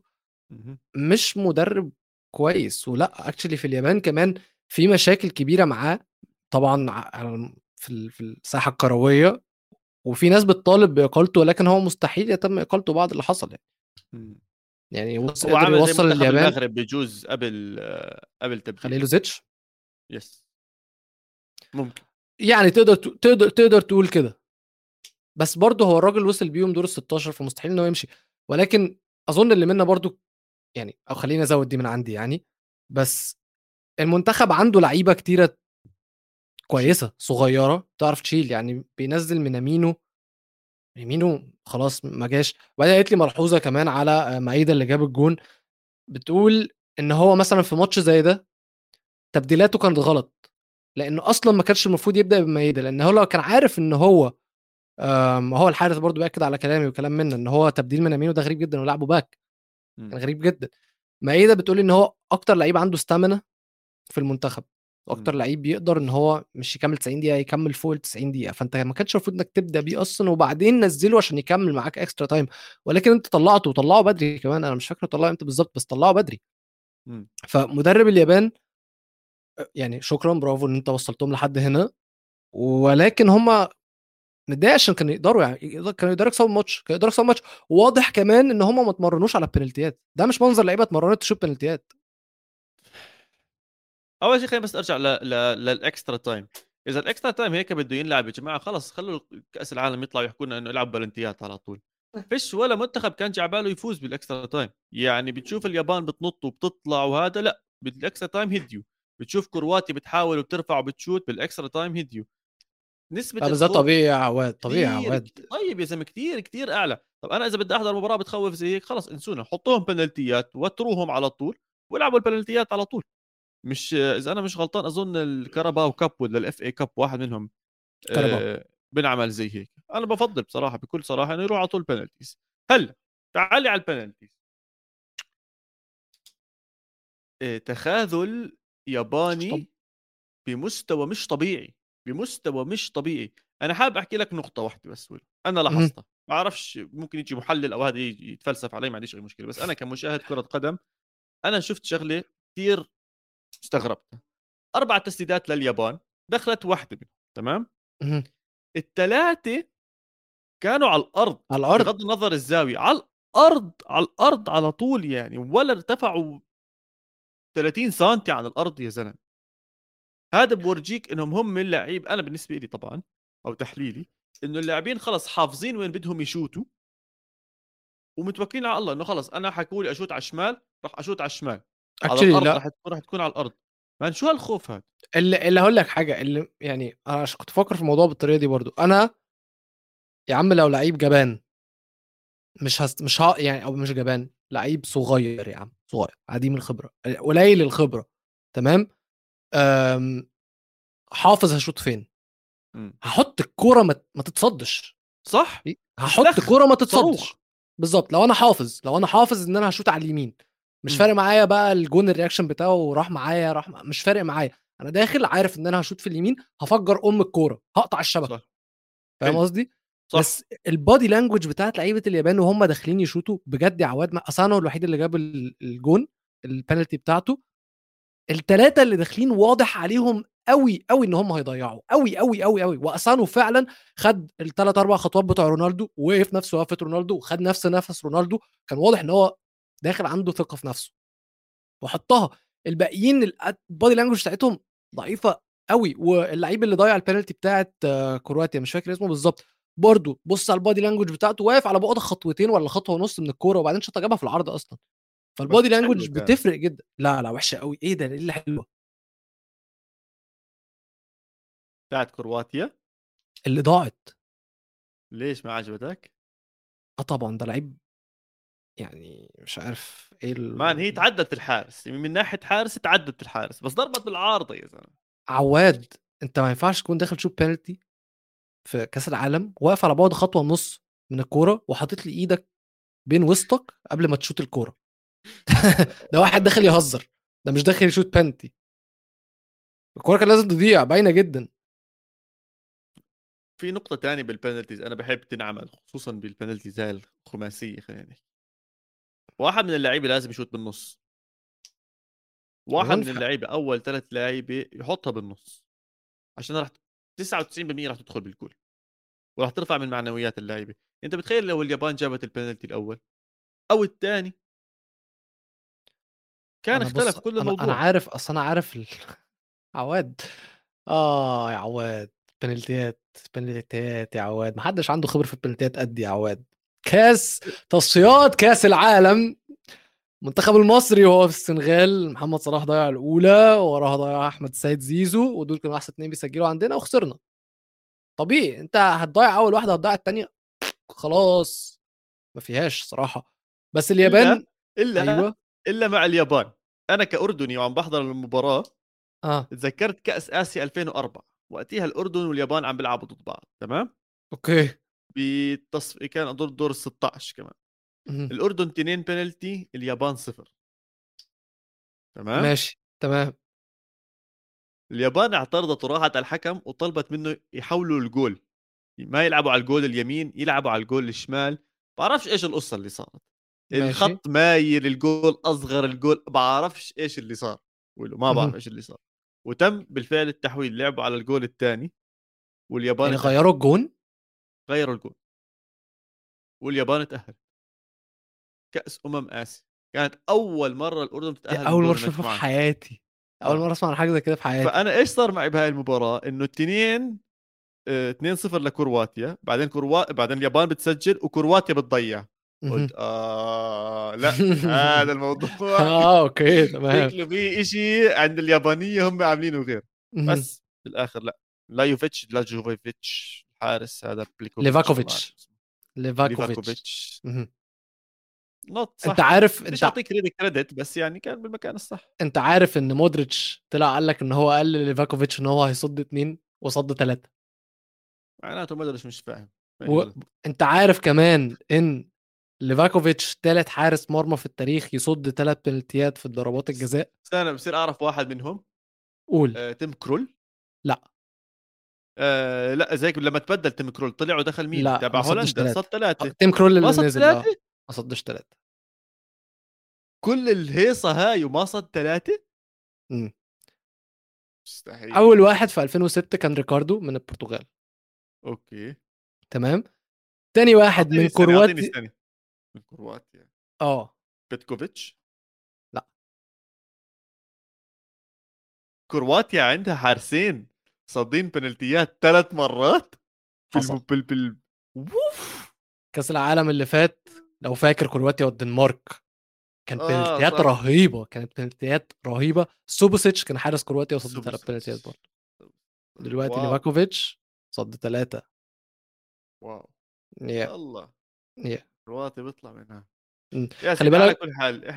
مش مدرب كويس ولأ actually في اليابان كمان في مشاكل كبيرة معاه طبعًا في في الساحة الكروية وفي ناس بتطالب بإقالته ولكن هو مستحيل يتم إقالته بعد اللي حصل يعني. يعني وص هو عامل يوصّل اليابان المغرب بيجوز قبل قبل تبديل خليلوزيتش؟ yes. ممكن. يعني تقدر تقدر تقدر تقول كده. بس برضه هو الراجل وصل بيهم دور ال 16 فمستحيل انه يمشي. ولكن أظن اللي منة برضه يعني أو خليني أزود دي من عندي يعني. بس المنتخب عنده لعيبة كتيرة كويسة صغيرة تعرف تشيل. يعني بينزل مينامينو مينامينو خلاص ما جاش. وبعدين قالت لي ملحوظة كمان على مايدا اللي جاب الجون. بتقول إن هو مثلا في ماتش زي ده تبديلاته كانت غلط. لأنه أصلا ما كانش المفروض يبدأ بمايدا لأن هو لو كان عارف إن هو هو الحارس برضو بيأكد على كلامي وكلام منة إن هو تبديل مينامينو ده غريب جدا ولعبه باك. كان غريب جدا. مايدا بتقول إن هو أكتر لعيب عنده stamina في المنتخب وأكتر لعيب بيقدر إن هو مش يكمل 90 دقيقة يكمل فوق ال 90 دقيقة. فأنت ما كانش المفروض إنك تبدأ بيه أصلا وبعدين نزله عشان يكمل معاك extra time ولكن أنت طلعته وطلعه بدري كمان. أنا مش فاكر طلعه إمتى بالظبط بس طلعه بدري. فمدرب اليابان يعني شكرا برافو إن أنت وصلتهم لحد هنا. ولكن هم متضايق عشان كانوا يقدروا يعني كانوا يقدروا يكسبوا الماتش كانوا يقدروا يكسبوا الماتش. واضح كمان إن هم ما اتمرنوش على البنالتيات. ده مش منظر لعيبة اتمرنت تشوف بنالتيات. أول شيء خلينا بس أرجع ل... ل... لل extra time. إذا ال extra time هيك بده ينلعب يا جماعة خلص خلوا كأس العالم يطلعوا يحكوا لنا إنه العب بلنتيات على طول. فيش ولا منتخب كان جاي عباله يفوز بال extra time. يعني بتشوف اليابان بتنط وبتطلع وهذا لا بال extra time هديو بتشوف كرواتي بتحاول وبترفع وبتشوت بال extra time هديو نسبة بس طبيعي يا عواد طبيعي يا عواد. طيب يا زلمة كثير كثير أعلى. طب أنا إذا بدي أحضر مباراة بتخوف زي هيك خلص انسونا حطوهم بنالتيات وودوهم على طول والعبوا البنالتيات على طول. مش إذا أنا مش غلطان أظن ال Carabao Cup ولا ال FA Cup واحد منهم كرباو آه بنعمل زي هيك. أنا بفضل بصراحة بكل صراحة إنه يروح على طول بنالتيز. هلأ تعالي على البنالتيز. آه تخاذل ياباني بمستوى مش طبيعي بمستوى مش طبيعي. أنا حابب أحكي لك نقطة واحدة بس أنا لاحظتها. ما أعرفش ممكن يجي محلل أو هذا يتفلسف علي ما عنديش أي مشكلة. بس أنا كمشاهد كرة قدم أنا شفت شغلة كثير استغربت أربع تسديدات لليابان دخلت واحدة منهم تمام؟ الثلاثه كانوا على الأرض على الأرض. بغض النظر الزاوية على الأرض على الأرض على طول يعني ولا ارتفعوا 30 سم عن الأرض يا زلمة. هذا بورجيك إنهم هم اللعيب أنا بالنسبة لي طبعا أو تحليلي إنه اللاعبين خلص حافظين وين بدهم يشوتوا. ومتوكلين على الله إنه خلص أنا حكوا لي أشوت على الشمال راح أشوت على الشمال. على الأرض لا. رح تكون رح تكون على الأرض. مان شو هالخوف هذا اللي, اللي هقول لك حاجة اللي يعني أنا كنت بفكر في الموضوع بالطريقة دي برضو. أنا يا عم لو لعيب جبان مش هست... مش ها يعني أو مش جبان لعيب صغير يا عم. صغير عديم الخبرة قليل الخبرة تمام؟ آمم، حافظ هشوط فين؟ إمم. هحط الكورة ما, ما تتصدش. صح هحط الكورة ما تتصدش. بالظبط لو أنا حافظ لو أنا حافظ إن أنا هشوط على اليمين مش إمم. فارق معايا بقى الجون ال reaction بتاعه راح معايا راح مش فارق معايا. أنا داخل عارف إن أنا هشوط في اليمين هفجر أم الكورة هقطع الشبكة. فاهم قصدي؟ صح. بس ال body language بتاعت لعيبة اليابان وهم داخلين يشوطوا بجد يا عواد أسانو الوحيد اللي جاب الجون البنالتي بتاعته. الثلاثه اللي داخلين واضح عليهم قوي قوي إن هم هيضيعوا قوي قوي قوي قوي وأسانو فعلا خد الثلاث أربع خطوات بتوع رونالدو وقف نفس وقفة رونالدو وخد نفس نفس رونالدو. كان واضح إن هو داخل عنده ثقة في نفسه. وحطها. الباقيين ال body language بتاعتهم ضعيفة قوي واللعيب اللي ضيع البينالتي بتاعت كرواتيا مش فاكر اسمه بالظبط. برضه بص على ال body language بتاعته واقف على بعد خطوتين ولا خطوة ونص من الكورة وبعدين شاطها جابها في العرض أصلا. فال body language بتفرق جدا. لا لا وحشة قوي إيه ده؟ إيه اللي حلوة بتاعت كرواتيا؟ اللي ضاعت. ليش ما عجبتك؟ آه طبعا ده لعيب يعني مش عارف إيه ال... مان هي تعدت الحارس. من ناحية حارس تعدت الحارس. بس ضربت بالعارضة يا زلمة. عواد أنت ما ينفعش تكون داخل تشوف بينالتي في كأس العالم واقف على بعد خطوة ونص من الكورة وحاطط لي إيدك بين وسطك قبل ما تشوت الكورة. ده واحد داخل يهزر ده مش داخل يشوت بنتي. الكورة كان لازم تضيع باينة جدا. في نقطة تانية بالبنالتيز أنا بحب تنعمل خصوصا بالبنالتيز هاي الخماسية خلينا نحكي. واحد من اللعيبة لازم يشوت بالنص. واحد من اللعيبة أول ثلاث لعيبة يحطها بالنص. عشان راح 99% راح تدخل بالجول وراح ترفع من معنويات اللعيبة. أنت بتخيل لو اليابان جابت البنالتي الأول أو الثاني؟ كان اختلف كل الموضوع أنا عارف أصل أنا عارف ال... عواد. آه يا عواد بنالتيات بنالتيات يا عواد. محدش عنده خبرة في البنالتيات قد يا عواد. كاس تصفيات كاس العالم المنتخب المصري وهو في السنغال محمد صلاح ضيع الأولى وراها ضيع أحمد السيد زيزو ودول كانوا أحسن اتنين بيسجلوا عندنا وخسرنا. طبيعي أنت هتضيع أول واحدة هتضيع الثانية خلاص ما فيهاش صراحة. بس اليابان الا إلا مع اليابان. أنا كأردني وعم بحضر المباراة آه. تذكرت كأس آسيا 2004 وقتها الأردن واليابان عم بيلعبوا ضد بعض تمام؟ أوكي. بالتصف كان اظن دور ال 16 كمان. الأردن 2 بنالتي اليابان صفر. تمام؟ ماشي تمام. اليابان اعترضت وراحت على الحكم وطلبت منه يحولوا الجول. ما يلعبوا على الجول اليمين يلعبوا على الجول الشمال. بعرفش إيش القصة اللي صارت. ماشي. الخط مايل الجول أصغر الجول بعرفش إيش اللي صار. ما بعرف. إيش اللي صار. وتم بالفعل التحويل لعبوا على الجول الثاني واليابان يعني. غيروا الجون؟ غيروا الجول. واليابان تأهل كأس أمم آسيا. كانت أول مرة الأردن دي تتأهل أول مرة أشوفها في. حياتي. أول آه. مرة أسمع عن حاجة زي كده في حياتي. فأنا إيش صار معي بهاي المباراة؟ إنه التنين 2 0 لكرواتيا بعدين كروا... بعدين اليابان بتسجل وكرواتيا بتضيع. قلت آه لا هذا الموضوع آه okay تمام. شكله في إشي عند اليابانية هم عاملينه غير. بس بالاخر لا. لا يوفيتش لا جوفيتش الحارس هذا بليكوفيتش ليفاكوفيتش. ليفاكوفيتش. نط صح. انت عارف أنت اعطيك credit credit بس يعني كان بالمكان الصح. أنت عارف إن مودريتش طلع قال لك إن هو قال لليفاكوفيتش إن هو هيصد اتنين وصد ثلاثة معناته ما مش فاهم. و... أنت عارف كمان إن ليفاكوفيتش ثالث حارس مرمى في التاريخ يصد ثلاث بنالتيات في ضربات الجزاء. أنا بصير أعرف واحد منهم. قول. آه تيم كرول؟ لا. آه لا زيك لما تبدل تيم كرول طلع ودخل مين؟ لا، تبع هولندا. صد ثلاثة تيم كرول اللي نزل ثلاثة ما صدش ثلاثة كل الهيصة هاي وما صد ثلاثة مم. مستحيل. أول واحد في 2006 كان ريكاردو من البرتغال. okay. تمام؟ تاني واحد من كرواتيا. من كرواتيا. آه. بيتكوفيتش؟ لا. كرواتيا عندها حارسين صادين بنالتيات ثلاث مرات حصل. بال بال ووف! كأس العالم اللي فات لو فاكر كرواتيا والدنمارك كان آه، بنالتيات. رهيبة كانت بنالتيات رهيبة سوباسيتش كان حارس كرواتيا وصد ثلاث. بنالتيات برضه دلوقتي. ليفاكوفيتش صد ثلاثة wow يا الله يا كرواتيا بيطلع منها خلي بالك،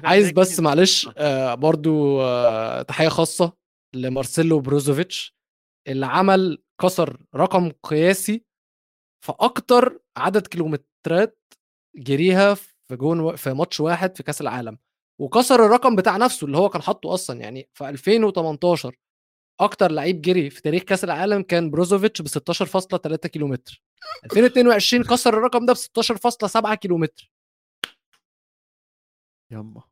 عايز بس معلش آه. آه برضو آه تحية خاصة لمارسيلو بروزوفيتش اللي عمل كسر رقم قياسي في أكتر عدد كيلومترات جريها في جون و... في ماتش واحد في كأس العالم وكسر الرقم بتاع نفسه اللي هو كان حاطه أصلا يعني في 2018 أكتر لعيب جري في تاريخ كأس العالم كان بروزوفيتش ب 16.3 كيلومتر. 2022 كسر الرقم ده ب 16.7 كيلومتر. يما.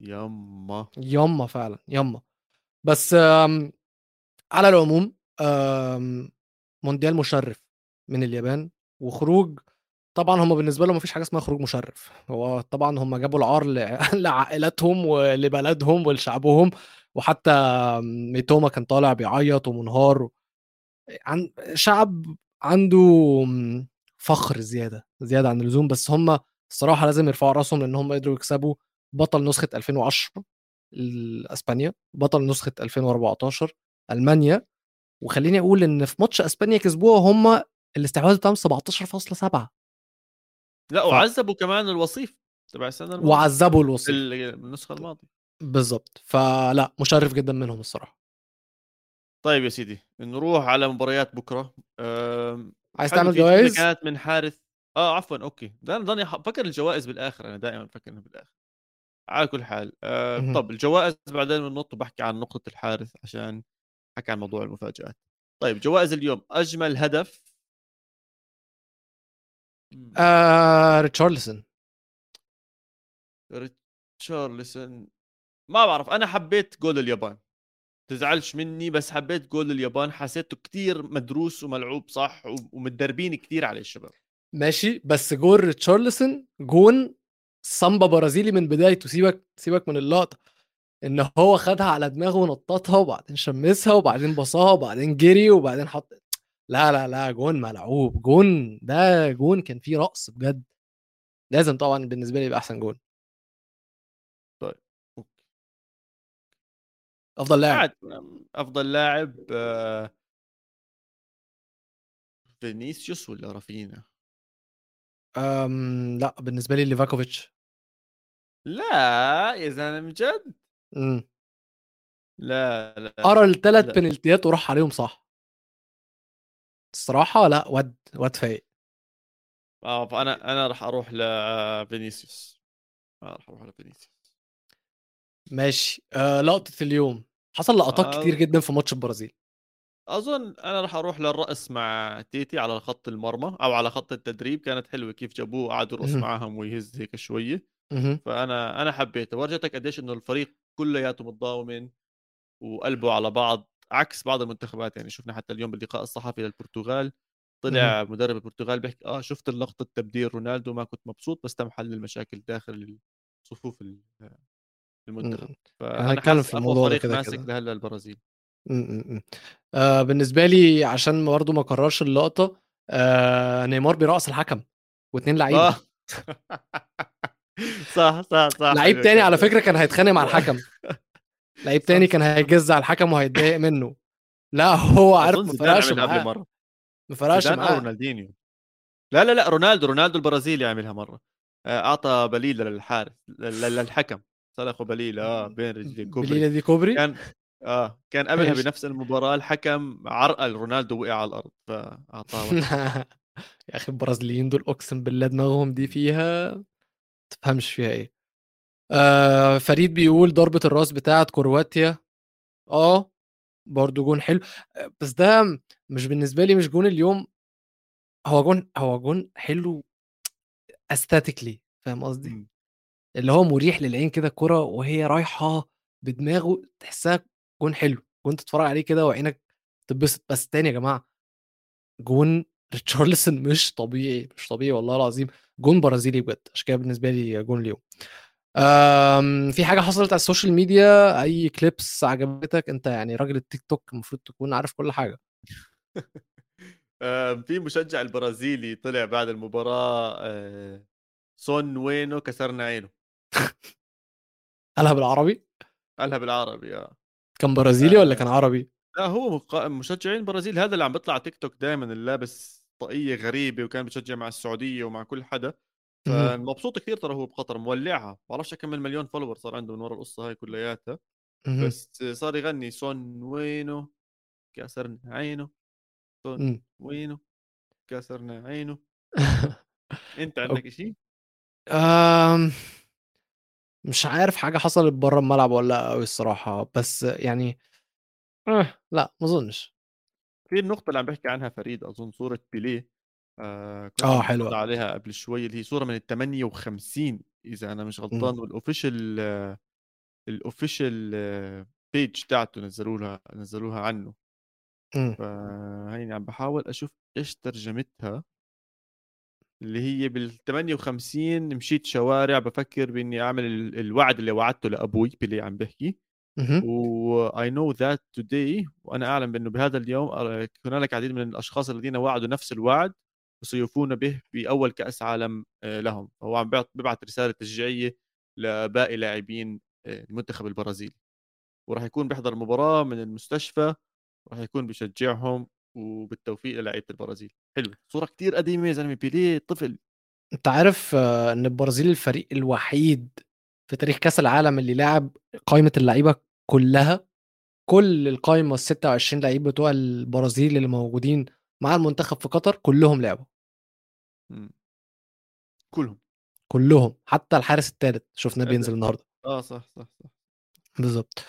يما. يما فعلا يما. بس آم، على العموم آم، مونديال مشرف من اليابان وخروج طبعا هم بالنسبة لهم مفيش حاجة اسمها خروج مشرف. هو طبعا هم جابوا العار لعائلاتهم ولبلدهم ولشعبهم وحتى ميتوما كان طالع بيعيط ومنهار. عن شعب عنده فخر زيادة زيادة عن اللزوم بس هم الصراحة لازم يرفعوا راسهم لأن هم قدروا يكسبوا بطل نسخة 2010 اسبانيا بطل نسخة 2014 ألمانيا. وخليني أقول إن في ماتش إسبانيا كسبوها هم الاستحواذ بتاعهم 17.7 لا ف- وعذبوا كمان الوصيف تبع السنة الماضية وعذبوا الوصيف. ال- النسخه الماضية. بالظبط فلا مشرف جدا منهم الصراحة. طيب يا سيدي نروح على مباريات بكرة. أم، عايز تعمل جوائز؟ كانت من حارس آه عفوا أوكي. ده أنا ضلني أفكر الجوائز بالآخر أنا دائما بفكر بالآخر. على كل حال آه. طب الجوائز بعدين بننط وبحكي عن نقطة الحارس عشان حكي عن موضوع المفاجآت. طيب جوائز اليوم أجمل هدف. آه ريتشارلسون. ريتشارلسون. ما بعرف أنا حبيت جول اليابان. تزعلش مني بس حبيت جول اليابان. حسيته كتير مدروس وملعوب صح؟ ومتدربين كتير على الشباب. ماشي بس جول ريتشارلسون جون سامبا برازيلي من بدايته. سيبك سيبك من اللقطة. إن هو خدها على دماغه ونططها وبعدين شمسها وبعدين باصاها وبعدين جري وبعدين حط لا لا لا جون ملعوب جون ده جون كان فيه رقص بجد. لازم طبعا بالنسبة لي يبقى أحسن جون. طيب أفضل لاعب. أفضل لاعب آه، فينيسيوس ولا رافينيا أم لا بالنسبة لي ليفاكوفيتش. لا يا زلمة جد. امم. لا لا ارى الثلاث بنالتيات وراح عليهم صح؟ الصراحة لأ ود ود فايق. آه فأنا أنا راح أروح لفينيسيوس آه راح أروح لفينيسيوس. ماشي. آه لقطة اليوم. حصل لقطات آه. كتير جدا في ماتش البرازيل. أظن أنا راح أروح للرأس مع تيتي على خط المرمى أو على خط التدريب. كانت حلوة كيف جابوه قعدوا يرقص. معاهم ويهز هيك شوية. فأنا أنا حبيته. ورجتك قديش إنه الفريق كلياته متضامن وقلبه على بعض. عكس بعض المنتخبات يعني شفنا حتى اليوم باللقاء الصحفي للبرتغال طلع مدرب البرتغال بيحكي آه شفت اللقطة تبديل رونالدو ما كنت مبسوط بس تم حل المشاكل داخل صفوف ال- المنتخب مم. فأنا حاسس في الموضوع فريق كده ماسك. لهلأ البرازيل م- م- م. آه بالنسبة لي عشان برضه ما كررش اللقطة آه نيمار بيرقص الحكم واثنين لعيبة آه. صح صح صح لعيب حلوة تاني على. فكرة كان هيتخانق مع الحكم لعيب تاني كان. هيجز على الحكم وهيتضايق منه. لا هو عارف ما فرقش معاه. مرة. ما فرقش معاه. رونالدينيو. لا لا لا رونالدو رونالدو البرازيلي عملها مرة. آه، أعطى بليله للحارس للحكم. سلخوا بليله آه بين رجلين كوبري. بليله دي كوبري. كان آه كان قبلها. بنفس المباراة الحكم عرقل رونالدو وقع على الأرض فأعطاه. يا أخي البرازيليين دول أقسم بالله دماغهم دي فيها تفهمش فيها إيه. آه فريد بيقول ضربة الراس بتاعة كرواتيا. آه برضو جون حلو. آه، بس ده مش بالنسبة لي مش جون اليوم. هو جون هو جون حلو aesthetically فاهم قصدي؟ مم. اللي هو مريح للعين كده الكرة وهي رايحة بدماغه تحسها جون حلو. جون تتفرج عليه كده وعينك تتبسط. بس تاني يا جماعة جون ريتشارلسون مش طبيعي مش طبيعي والله العظيم. جون برازيلي بجد عشان كده بالنسبة لي جون اليوم. آم، في حاجة حصلت على ال social media أي clips عجبتك أنت يعني راجل التيك توك المفروض تكون عارف كل حاجة آه، في مشجع البرازيلي طلع بعد المباراة آه، سون وينو كسرنا عينه قالها بالعربي قالها بالعربي آه كان برازيلي ولا آه. كان عربي لا هو مشجعين البرازيل هذا اللي عم بيطلع تيك توك دائما اللي لابس طاقية غريبة وكان بيشجع مع السعودية ومع كل حدا. فمبسوط كثير ترى هو بقطر مولعها. بعرفش كم مليون follower صار عنده من ورا القصة هاي كلياتها. بس صار يغني سون وينه كسرنا عينه سون مم. وينه كسرنا عينه أنت عندك إشي؟ آم، مش عارف حاجة حصلت بره الملعب ولا لأ قوي الصراحة. بس يعني آه لأ ما أظنش. في النقطة اللي عم بحكي عنها فريد أظن صورة بيليه. آه عم حلوة. نطلع عليها قبل شوي اللي هي صورة من ال 58 إذا أنا مش غلطان والأوفيشال الأوفيشال بيج تاعته نزلوا لها نزلوها عنه مم. فهيني عم بحاول أشوف إيش ترجمتها اللي هي بال 58 مشيت شوارع بفكر بإني أعمل ال- الوعد اللي وعدته لأبوي بيليه عم بحكي مهم. و I know that today وأنا أعلم بأنه بهذا اليوم هنالك عديد من الأشخاص الذين وعدوا نفس الوعد وسيوفون به بأول كأس عالم آه، لهم. هو عم بيبعت رسالة تشجيعية لباقي لاعبين آه، المنتخب البرازيلي. وراح يكون بيحضر مباراة من المستشفى وراح يكون بيشجعهم وبالتوفيق للاعيبة البرازيل. حلو. صورة كتير قديمة يا زلمة بيليه طفل. أنت عارف آه، إن البرازيل الفريق الوحيد في تاريخ كأس العالم اللي لعب قائمة اللعيبة كلها؟ كل القائمه ال 26 لعيب بتوع البرازيل اللي موجودين مع المنتخب في قطر كلهم لعبوا. مم. كلهم. كلهم حتى الحارس الثالث شفناه. بينزل النهارده. آه صح صح صح. بالظبط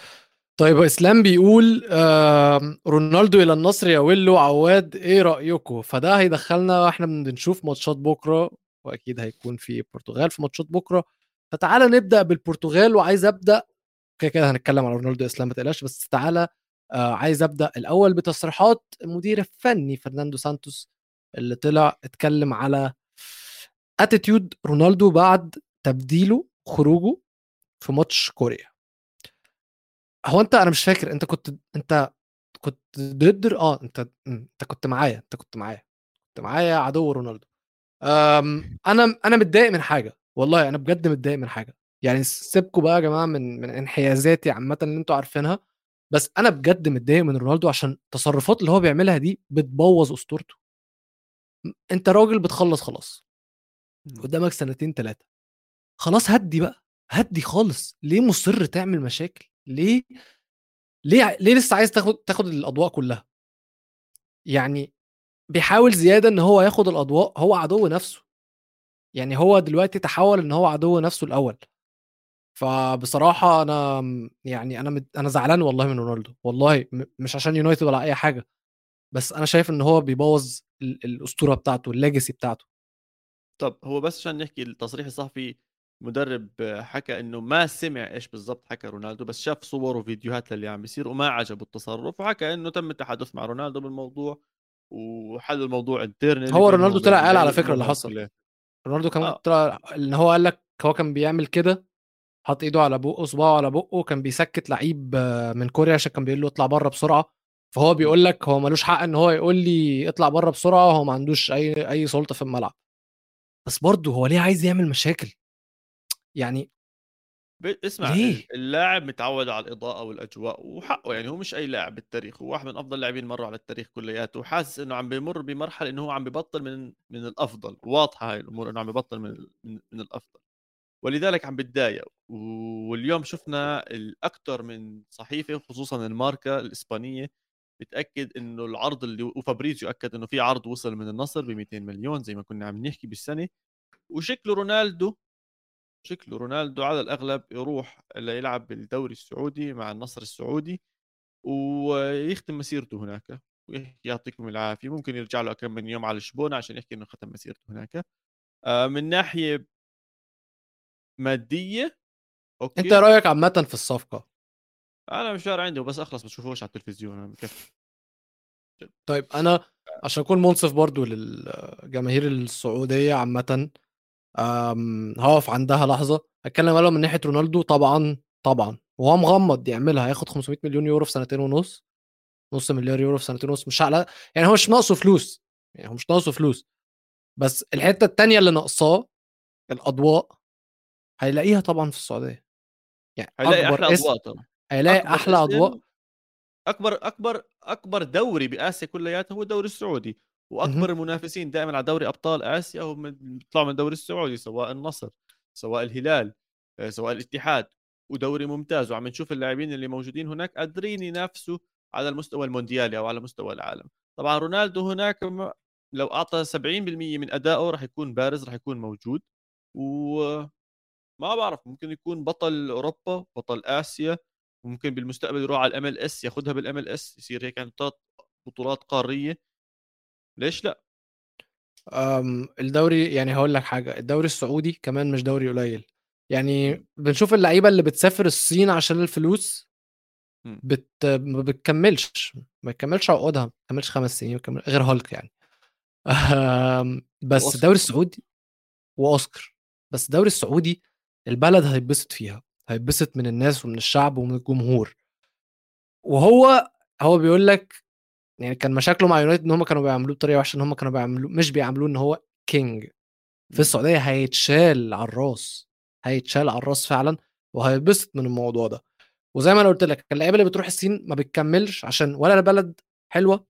طيب إسلام بيقول آم، رونالدو إلى النصر يا ويلو عواد إيه رايكم فده هيدخلنا وإحنا بنشوف ماتشات بكرة وأكيد هيكون في البرتغال في ماتشات بكرة. فتعالى نبدأ بالبرتغال وعايز أبدأ كده كده هنتكلم على رونالدو إسلام ما تقلقش بس تعالى آه عايز أبدأ الأول بتصريحات المدير الفني فرناندو سانتوس اللي طلع اتكلم على attitude رونالدو بعد تبديله خروجه في ماتش كوريا. هو أنت أنا مش فاكر أنت كنت أنت كنت ضد آه أنت أنت كنت معايا أنت كنت معايا كنت معايا عدو رونالدو. أم أنا أنا متضايق من حاجة والله أنا بجد متضايق من حاجة. يعني سيبكم بقى يا جماعة من من انحيازاتي عامة اللي أنتوا عارفينها. بس أنا بجد متضايق من رونالدو عشان التصرفات اللي هو بيعملها دي بتبوظ أسطورته. أنت راجل بتخلص خلاص. إمم. قدامك سنتين ثلاثة خلاص هدي بقى. هدي خالص. ليه مصر تعمل مشاكل؟ ليه؟ ليه ليه لسه عايز تاخد تاخد الأضواء كلها؟ يعني بيحاول زيادة إن هو ياخد الأضواء هو عدو نفسه. يعني هو دلوقتي تحول إن هو عدو نفسه الأول. فبصراحة أنا يعني أنا مت- أنا زعلان والله من رونالدو والله م- مش عشان يونايتد ولا أي حاجة بس أنا شايف إن هو بيبوظ ال- الأسطورة بتاعته ال legacy بتاعته. طب هو بس عشان نحكي التصريح الصحفي مدرب حكى إنه ما سمع إيش بالضبط حكى رونالدو بس شاف صور وفيديوهات للي عم بيصير وما عجبه التصرف وحكى إنه تم التحدث مع رونالدو بالموضوع وحلوا الموضوع internal هو رونالدو طلع قال على فكرة اللي حصل رونالدو كمان آه. طلع إن هو قال لك هو كان بيعمل كده حط ايده على بقه صباعه على بقه كان بيسكت لعيب آه، من كوريا عشان كان بيقول له اطلع بره بسرعة. فهو بيقول لك هو ملوش حق ان هو يقول لي اطلع بره بسرعة وهو ما عندوش أي أي سلطة في الملعب. بس برضه هو ليه عايز يعمل مشاكل؟ يعني اسمع ليه؟ اللاعب متعود على الإضاءة والأجواء وحقه يعني هو مش أي لاعب بالتاريخ هو واحد من أفضل اللاعبين مروا على التاريخ كلياته وحاسس إنه عم بيمر بمرحلة انه هو عم ببطل من من الأفضل. واضحة هاي الأمور إنه عم ببطل من من, من الأفضل. ولذلك عم بتضايق. واليوم شفنا الاكثر من صحيفة خصوصا الماركة الإسبانية بتأكد إنه العرض اللي وفابريزيو أكد إنه في عرض وصل من النصر ب 200 مليون زي ما كنا عم نحكي بالسنة. وشكله رونالدو شكله رونالدو على الأغلب يروح ليلعب بالدوري السعودي مع النصر السعودي ويختم مسيرته هناك يعطيكم العافية. ممكن يرجع له كم من يوم على لشبونه عشان يحكي إنه ختم مسيرته هناك. آه، من ناحية مادية أوكي. أنت رأيك عامه في الصفقة؟ أنا مش عندي بس أخلص بتشوفوش على التلفزيون أنا مكفي. طيب أنا عشان أكون منصف برضو للجماهير السعودية عامه هاقف عندها لحظة، هاتكلم أولا من ناحية رونالدو طبعًا، طبعًا، وهو مغمض يعملها هياخد 500.000.000€ في سنتين ونُص، نُص مليار يورو في سنتين ونُص مش على يعني هو مش ناقصه فلوس، يعني هو مش ناقصه فلوس، بس الحتّة التانية اللي ناقصاه الأضواء. هيلاقيها طبعًا في السعودية، يعني هيلاقي أكبر أحلى أضواء طبعا. هيلاقي أضواء اسم أكبر أكبر أكبر دوري بآسيا كلياتها هو الدوري السعودي وأكبر. المنافسين دائما على دوري أبطال آسيا هم بيطلعوا من الدوري السعودي سواء النصر سواء الهلال آه، سواء الاتحاد ودوري ممتاز. وعم نشوف اللاعبين اللي موجودين هناك قادرين ينافسوا على المستوى المونديالي أو على مستوى العالم. طبعا رونالدو هناك لو أعطى 70% من أدائه راح يكون بارز راح يكون موجود. وما بعرف ممكن يكون بطل أوروبا بطل آسيا ممكن بالمستقبل يروح على ال MLS ياخذها بال MLS يصير هيك عنده ثلاث بطولات قارية ليش لأ آمم، الدوري يعني هاقول لك حاجة، الدوري السعودي كمان مش دوري قليل، يعني. بنشوف اللعيبة اللي بتسافر الصين عشان الفلوس. بت ما بتكمّلش، ما بتكمّلش عقودها، ما بتكمّلش 5 سنين بتكمّل غير هالك يعني. بس الدوري. السعودي وأوسكار، بس الدوري السعودي البلد هيتبسط فيها، هيتبسط من الناس ومن الشعب ومن الجمهور. وهو هو بيقول لك يعني كان مشاكله مع يونايتد إن هم كانوا بيعاملوه بطريقة وحشة، إن هم كانوا بيعاملوه مش بيعاملوه إن هو king في إمم. السعودية هيتشال على الراس، هيتشال على الراس فعلًا وهيتبسط من الموضوع ده. وزي ما أنا قُلت لك اللعيبة اللي بتروح الصين ما بتكمّلش عشان ولا البلد حلوة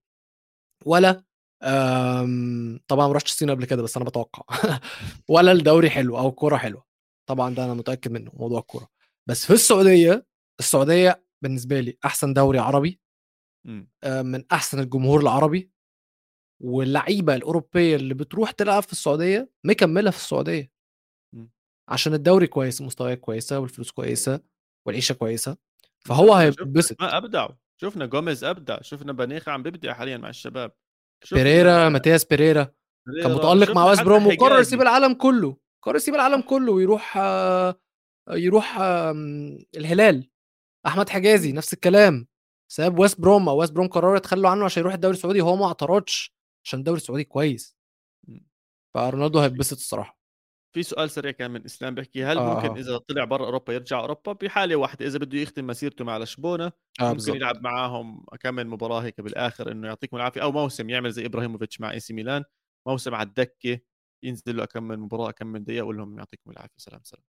ولا آمم، طبعًا ما رُحتش الصين قبل كده بس أنا باتوقع ولا الدوري حلو أو الكورة حلوة، طبعًا ده أنا متأكد منه موضوع الكورة. بس في السعودية، السعودية بالنسبة لي أحسن دوري عربي إمم. آآ، من أحسن الجمهور العربي، واللعيبة الأوروبية اللي بتروح تلعب في السعودية مكمّلة في السعودية. إمم. عشان الدوري كويس، المستويات كويسة والفلوس كويسة والعيشة كويسة، فهو شُفنا شُفنا هيتبسط. أسماء أبدعوا، شُفنا جوميز أبدع، شُفنا بانيجا عم بيبدع حاليًا مع الشباب، بيريرا، شُفنا ماتياس بيريرا كان متألق مع ويست بروم وقرر يسيب. العالم كله، قرر يسيب العالم. كله ويروح يروح آمم، الهلال. أحمد حجازي إمم. نفس الكلام، ساب ويست بروم أو ويست بروم قرروا يتخلّوا عنه عشان يروح الدوري السعودي وهو ما اعترضش عشان الدوري السعودي كويس. إمم. فرونالدو هيتبسط الصراحة. في سؤال سريع كان من إسلام بيحكي هل آه، ممكن آه. إذا طلع برّا أوروبا يرجع أوروبا؟ بحالة واحدة إذا بده يختم مسيرته مع لشبونة آه، ممكن بالضبط. يلعب معاهم كم من مباراة هيك بالآخر إنه يعطيكم العافية أو موسم يعمل زي إبراهيموفيتش مع AC ميلان، موسم على الدكة ينزل من مباراة كم من دقيقة ويقول لهم يعطيكم العافية. سلام، سلام.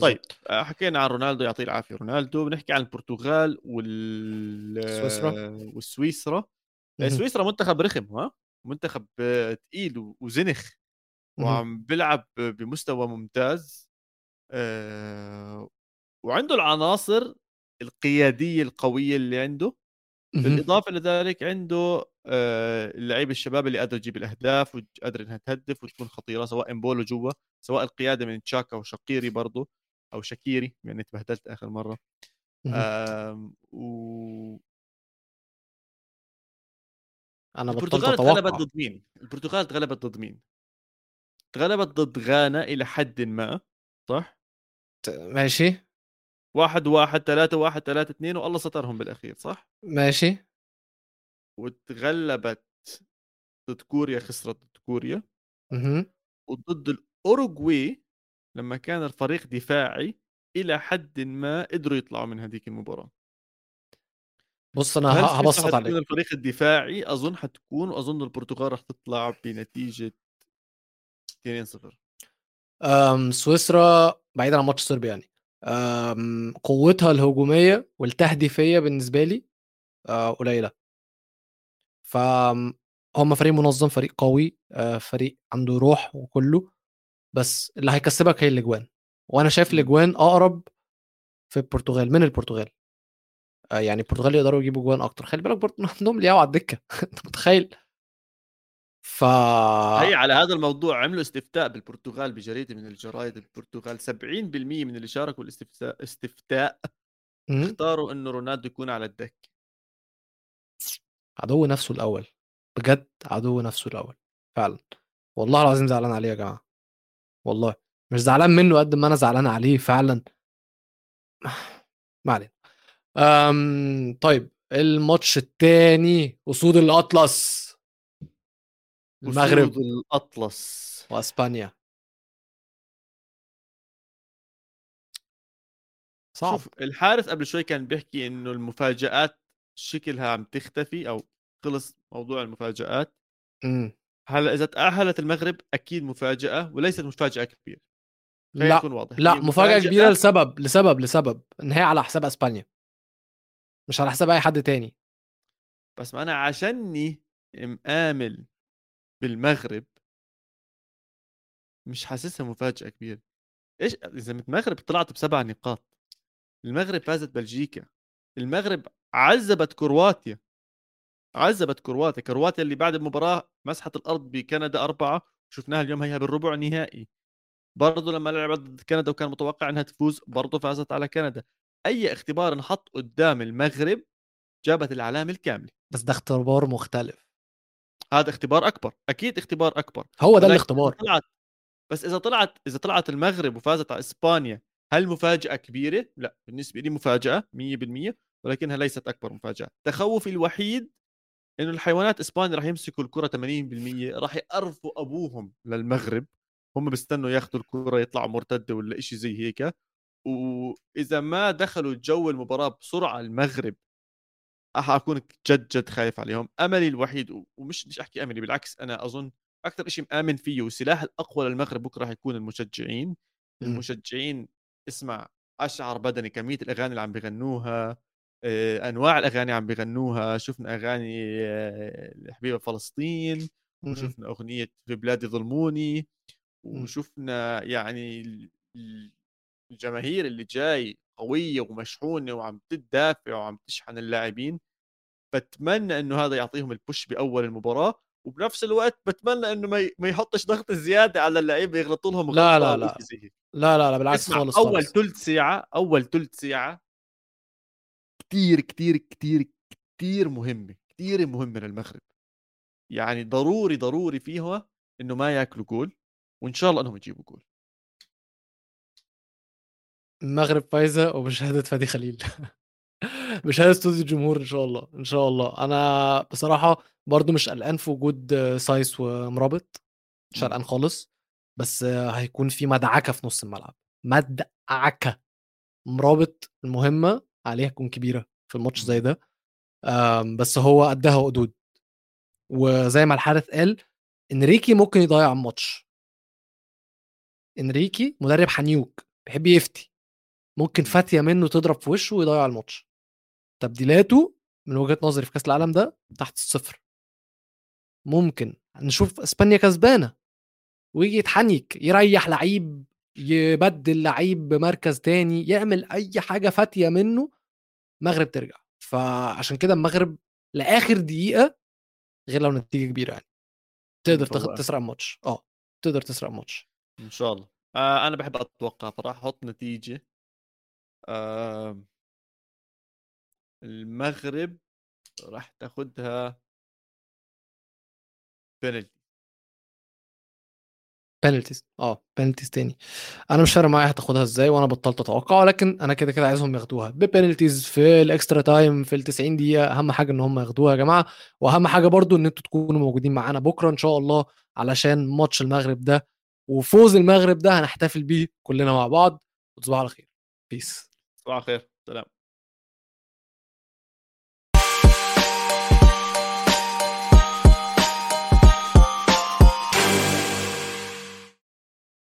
طيب آه، حكينا عن رونالدو يعطيه العافية. رونالدو بنحكي عن البرتغال وال سويسرا. والسويسرا. سويسرا منتخب رخم ها؟ منتخب ثقيل وزنخ. وعم بيلعب بمستوى ممتاز. وعنده العناصر القيادية القوية اللي عنده. بالإضافة لذلك عنده آه اللعيبه الشباب اللي قادر تجيب الأهداف وقادر إنها تهدف وتكون خطيرة سواء إمبولو جوا سواء القيادة من تشاكا وشقيري برضه أو شاكيري يعني تبهدلت آخر مرة آه و أنا البرتغال تغلبت ضد مين؟ البرتغال تغلبت ضد مين؟ تغلبت ضد غانا إلى حد ما صح؟ ماشي واحد واحد ثلاثة واحد ثلاثة اثنين والله سترهم بالأخير صح؟ ماشي وتغلبت ضد كوريا خسرت ضد كوريا أها وضد الأوروغواي لما كان الفريق دفاعي إلى حد ما قدروا يطلعوا من هذيك المباراة. بص أنا هبسط عليك. الفريق الدفاعي أظن حتكون وأظن البرتغال راح تطلع بنتيجة 2-0 سويسرا بعيدا عن ماتش صربيا يعني. قوتها الهجومية والتهديفية بالنسبة لي آه، قليلة. فهم فريق منظم فريق قوي آه، فريق عنده روح وكله بس اللي هيكسبك هي الأجوان. وأنا شايف الأجوان أقرب في البرتغال من البرتغال. آه، يعني البرتغال يقدروا يجيبوا جوان أكتر. خلي بالك برضه عندهم لياو على الدكة. أنت متخيل؟ ف هي على هذا الموضوع عملوا استفتاء بالبرتغال بجريدة من الجرايد البرتغال. 70% من اللي شاركوا الاستفتاء استفتاء اختاروا إنه رونالدو يكون على الدك عدو نفسه الأول بجد عدو نفسه الأول فعلا. والله العظيم زعلان عليه يا جماعة. والله. مش زعلان منه قد ما أنا زعلان عليه فعلا. ما علينا. أم طيب الماتش الثاني أسود الأطلس. المغرب. الأطلس. وأسبانيا. صعب. شوف الحارس قبل شوي كان بيحكي إنه المفاجآت شكلها عم تختفي أو خلص موضوع المفاجآت. إمم. هلأ إذا تأهلت المغرب أكيد مفاجأة وليست مفاجأة كبيرة. لا يكون واضح لا مفاجأة كبيرة لسبب لسبب لسبب ان هي على حساب إسبانيا. مش على حساب أي حد تاني. بس ما أنا عشاني مآمل بالمغرب مش حاسسها مفاجأة كبيرة. إيش إذا المغرب طلعت بسبع نقاط. المغرب فازت بلجيكا. المغرب عذبت كرواتيا عذبت كرواتيا كرواتيا اللي بعد المباراة مسحت الأرض بكندا أربعة شفناها اليوم هي بالربع نهائي برضه لما لعبت ضد كندا وكان متوقع إنها تفوز برضه فازت على كندا. أي اختبار انحط قدام المغرب جابت العلامه الكامله بس ده اختبار مختلف. هذا اختبار أكبر أكيد اختبار أكبر. هو ده الاختبار. طلعت بس إذا طلعت إذا طلعت المغرب وفازت على إسبانيا هل مفاجأة كبيرة؟ لا بالنسبة لي مفاجأة 100% ولكنها ليست أكبر مفاجأة. تخوفي الوحيد إنه الحيوانات اسبانيا راح يمسكوا الكرة 80% راح يقرفوا أبوهم للمغرب. هم بيستنوا ياخذوا الكرة يطلعوا مرتدة ولا شيء زي هيك. وإذا ما دخلوا جو المباراة بسرعة المغرب راح أكون جد جد خايف عليهم. أملي الوحيد ومش مش أحكي أملي بالعكس أنا أظن أكثر شيء مآمن فيه والسلاح الأقوى للمغرب بكرة راح يكون المشجعين. المشجعين اسمع أشعر بدني كمية الأغاني اللي عم بغنوها أنواع الأغاني عم بغنوها شفنا أغاني الحبيبه فلسطين وشفنا أغنية في بلادي ظلموني وشفنا يعني الجماهير اللي جاي قوية ومشحونة وعم تدافع وعم تشحن اللاعبين. بتمنى إنه هذا يعطيهم البوش بأول المباراة وبنفس الوقت بتمنى إنه ما ما يحطش ضغط زيادة على اللعيبة يغلطوا لهم لا لا لا. لا لا لا بالعكس خالص أول ثلث ساعة أول ثلث ساعة كثير كثير كثير كثير مهمه كثير مهمه للمغرب يعني ضروري ضروري فيها إنه ما ياكلوا جول وإن شاء الله إنهم يجيبوا جول. المغرب فايزة وبشهادة فادي خليل. بشهادة استوديو الجمهور إن شاء الله إن شاء الله. أنا بصراحة برضو مش قلقان في وجود سايس ومرابط مش قلقان خالص بس هيكون في مدعكة في نص الملعب. مدعكة. مرابط المهمة عليها تكون كبيرة في الماتش زي ده. بس هو قدها وقدود وزي ما الحارث قال إنريكي ممكن يضيع الماتش. إنريكي مدرب حنيوك بيحب يفتي. ممكن فاتية منه تضرب في وشه ويضيع الماتش. تبديلاته من وجهة نظري في كأس العالم ده تحت الصفر. ممكن. نشوف إسبانيا كسبانة. ويجي يتحنيك يريح لعيب يبدل لعيب بمركز تاني يعمل أي حاجة فاتية منه المغرب ترجع. فعشان كده المغرب لآخر دقيقة غير لو نتيجة كبيرة يعني. تقدر تاخد تسرق الماتش. آه تقدر تسرق الماتش. إن شاء الله. آه أنا بحب أتوقع فراح أحط نتيجة آه المغرب راح تاخدها penalty penalties آه penalties تاني. أنا مش فارق معايا هتاخدها إزاي وأنا بطلت أتوقع ولكن أنا كده كده عايزهم ياخدوها. ب penalties في ال extra time في ال 90 دقيقة أهم حاجة إن هم ياخدوها يا جماعة. وأهم حاجة برضو إن أنتوا تكونوا موجودين معانا بكرة إن شاء الله علشان ماتش المغرب ده وفوز المغرب ده هنحتفل بيه كلنا مع بعض. وتصبحوا على خير. بيس صباح الخير. سلام.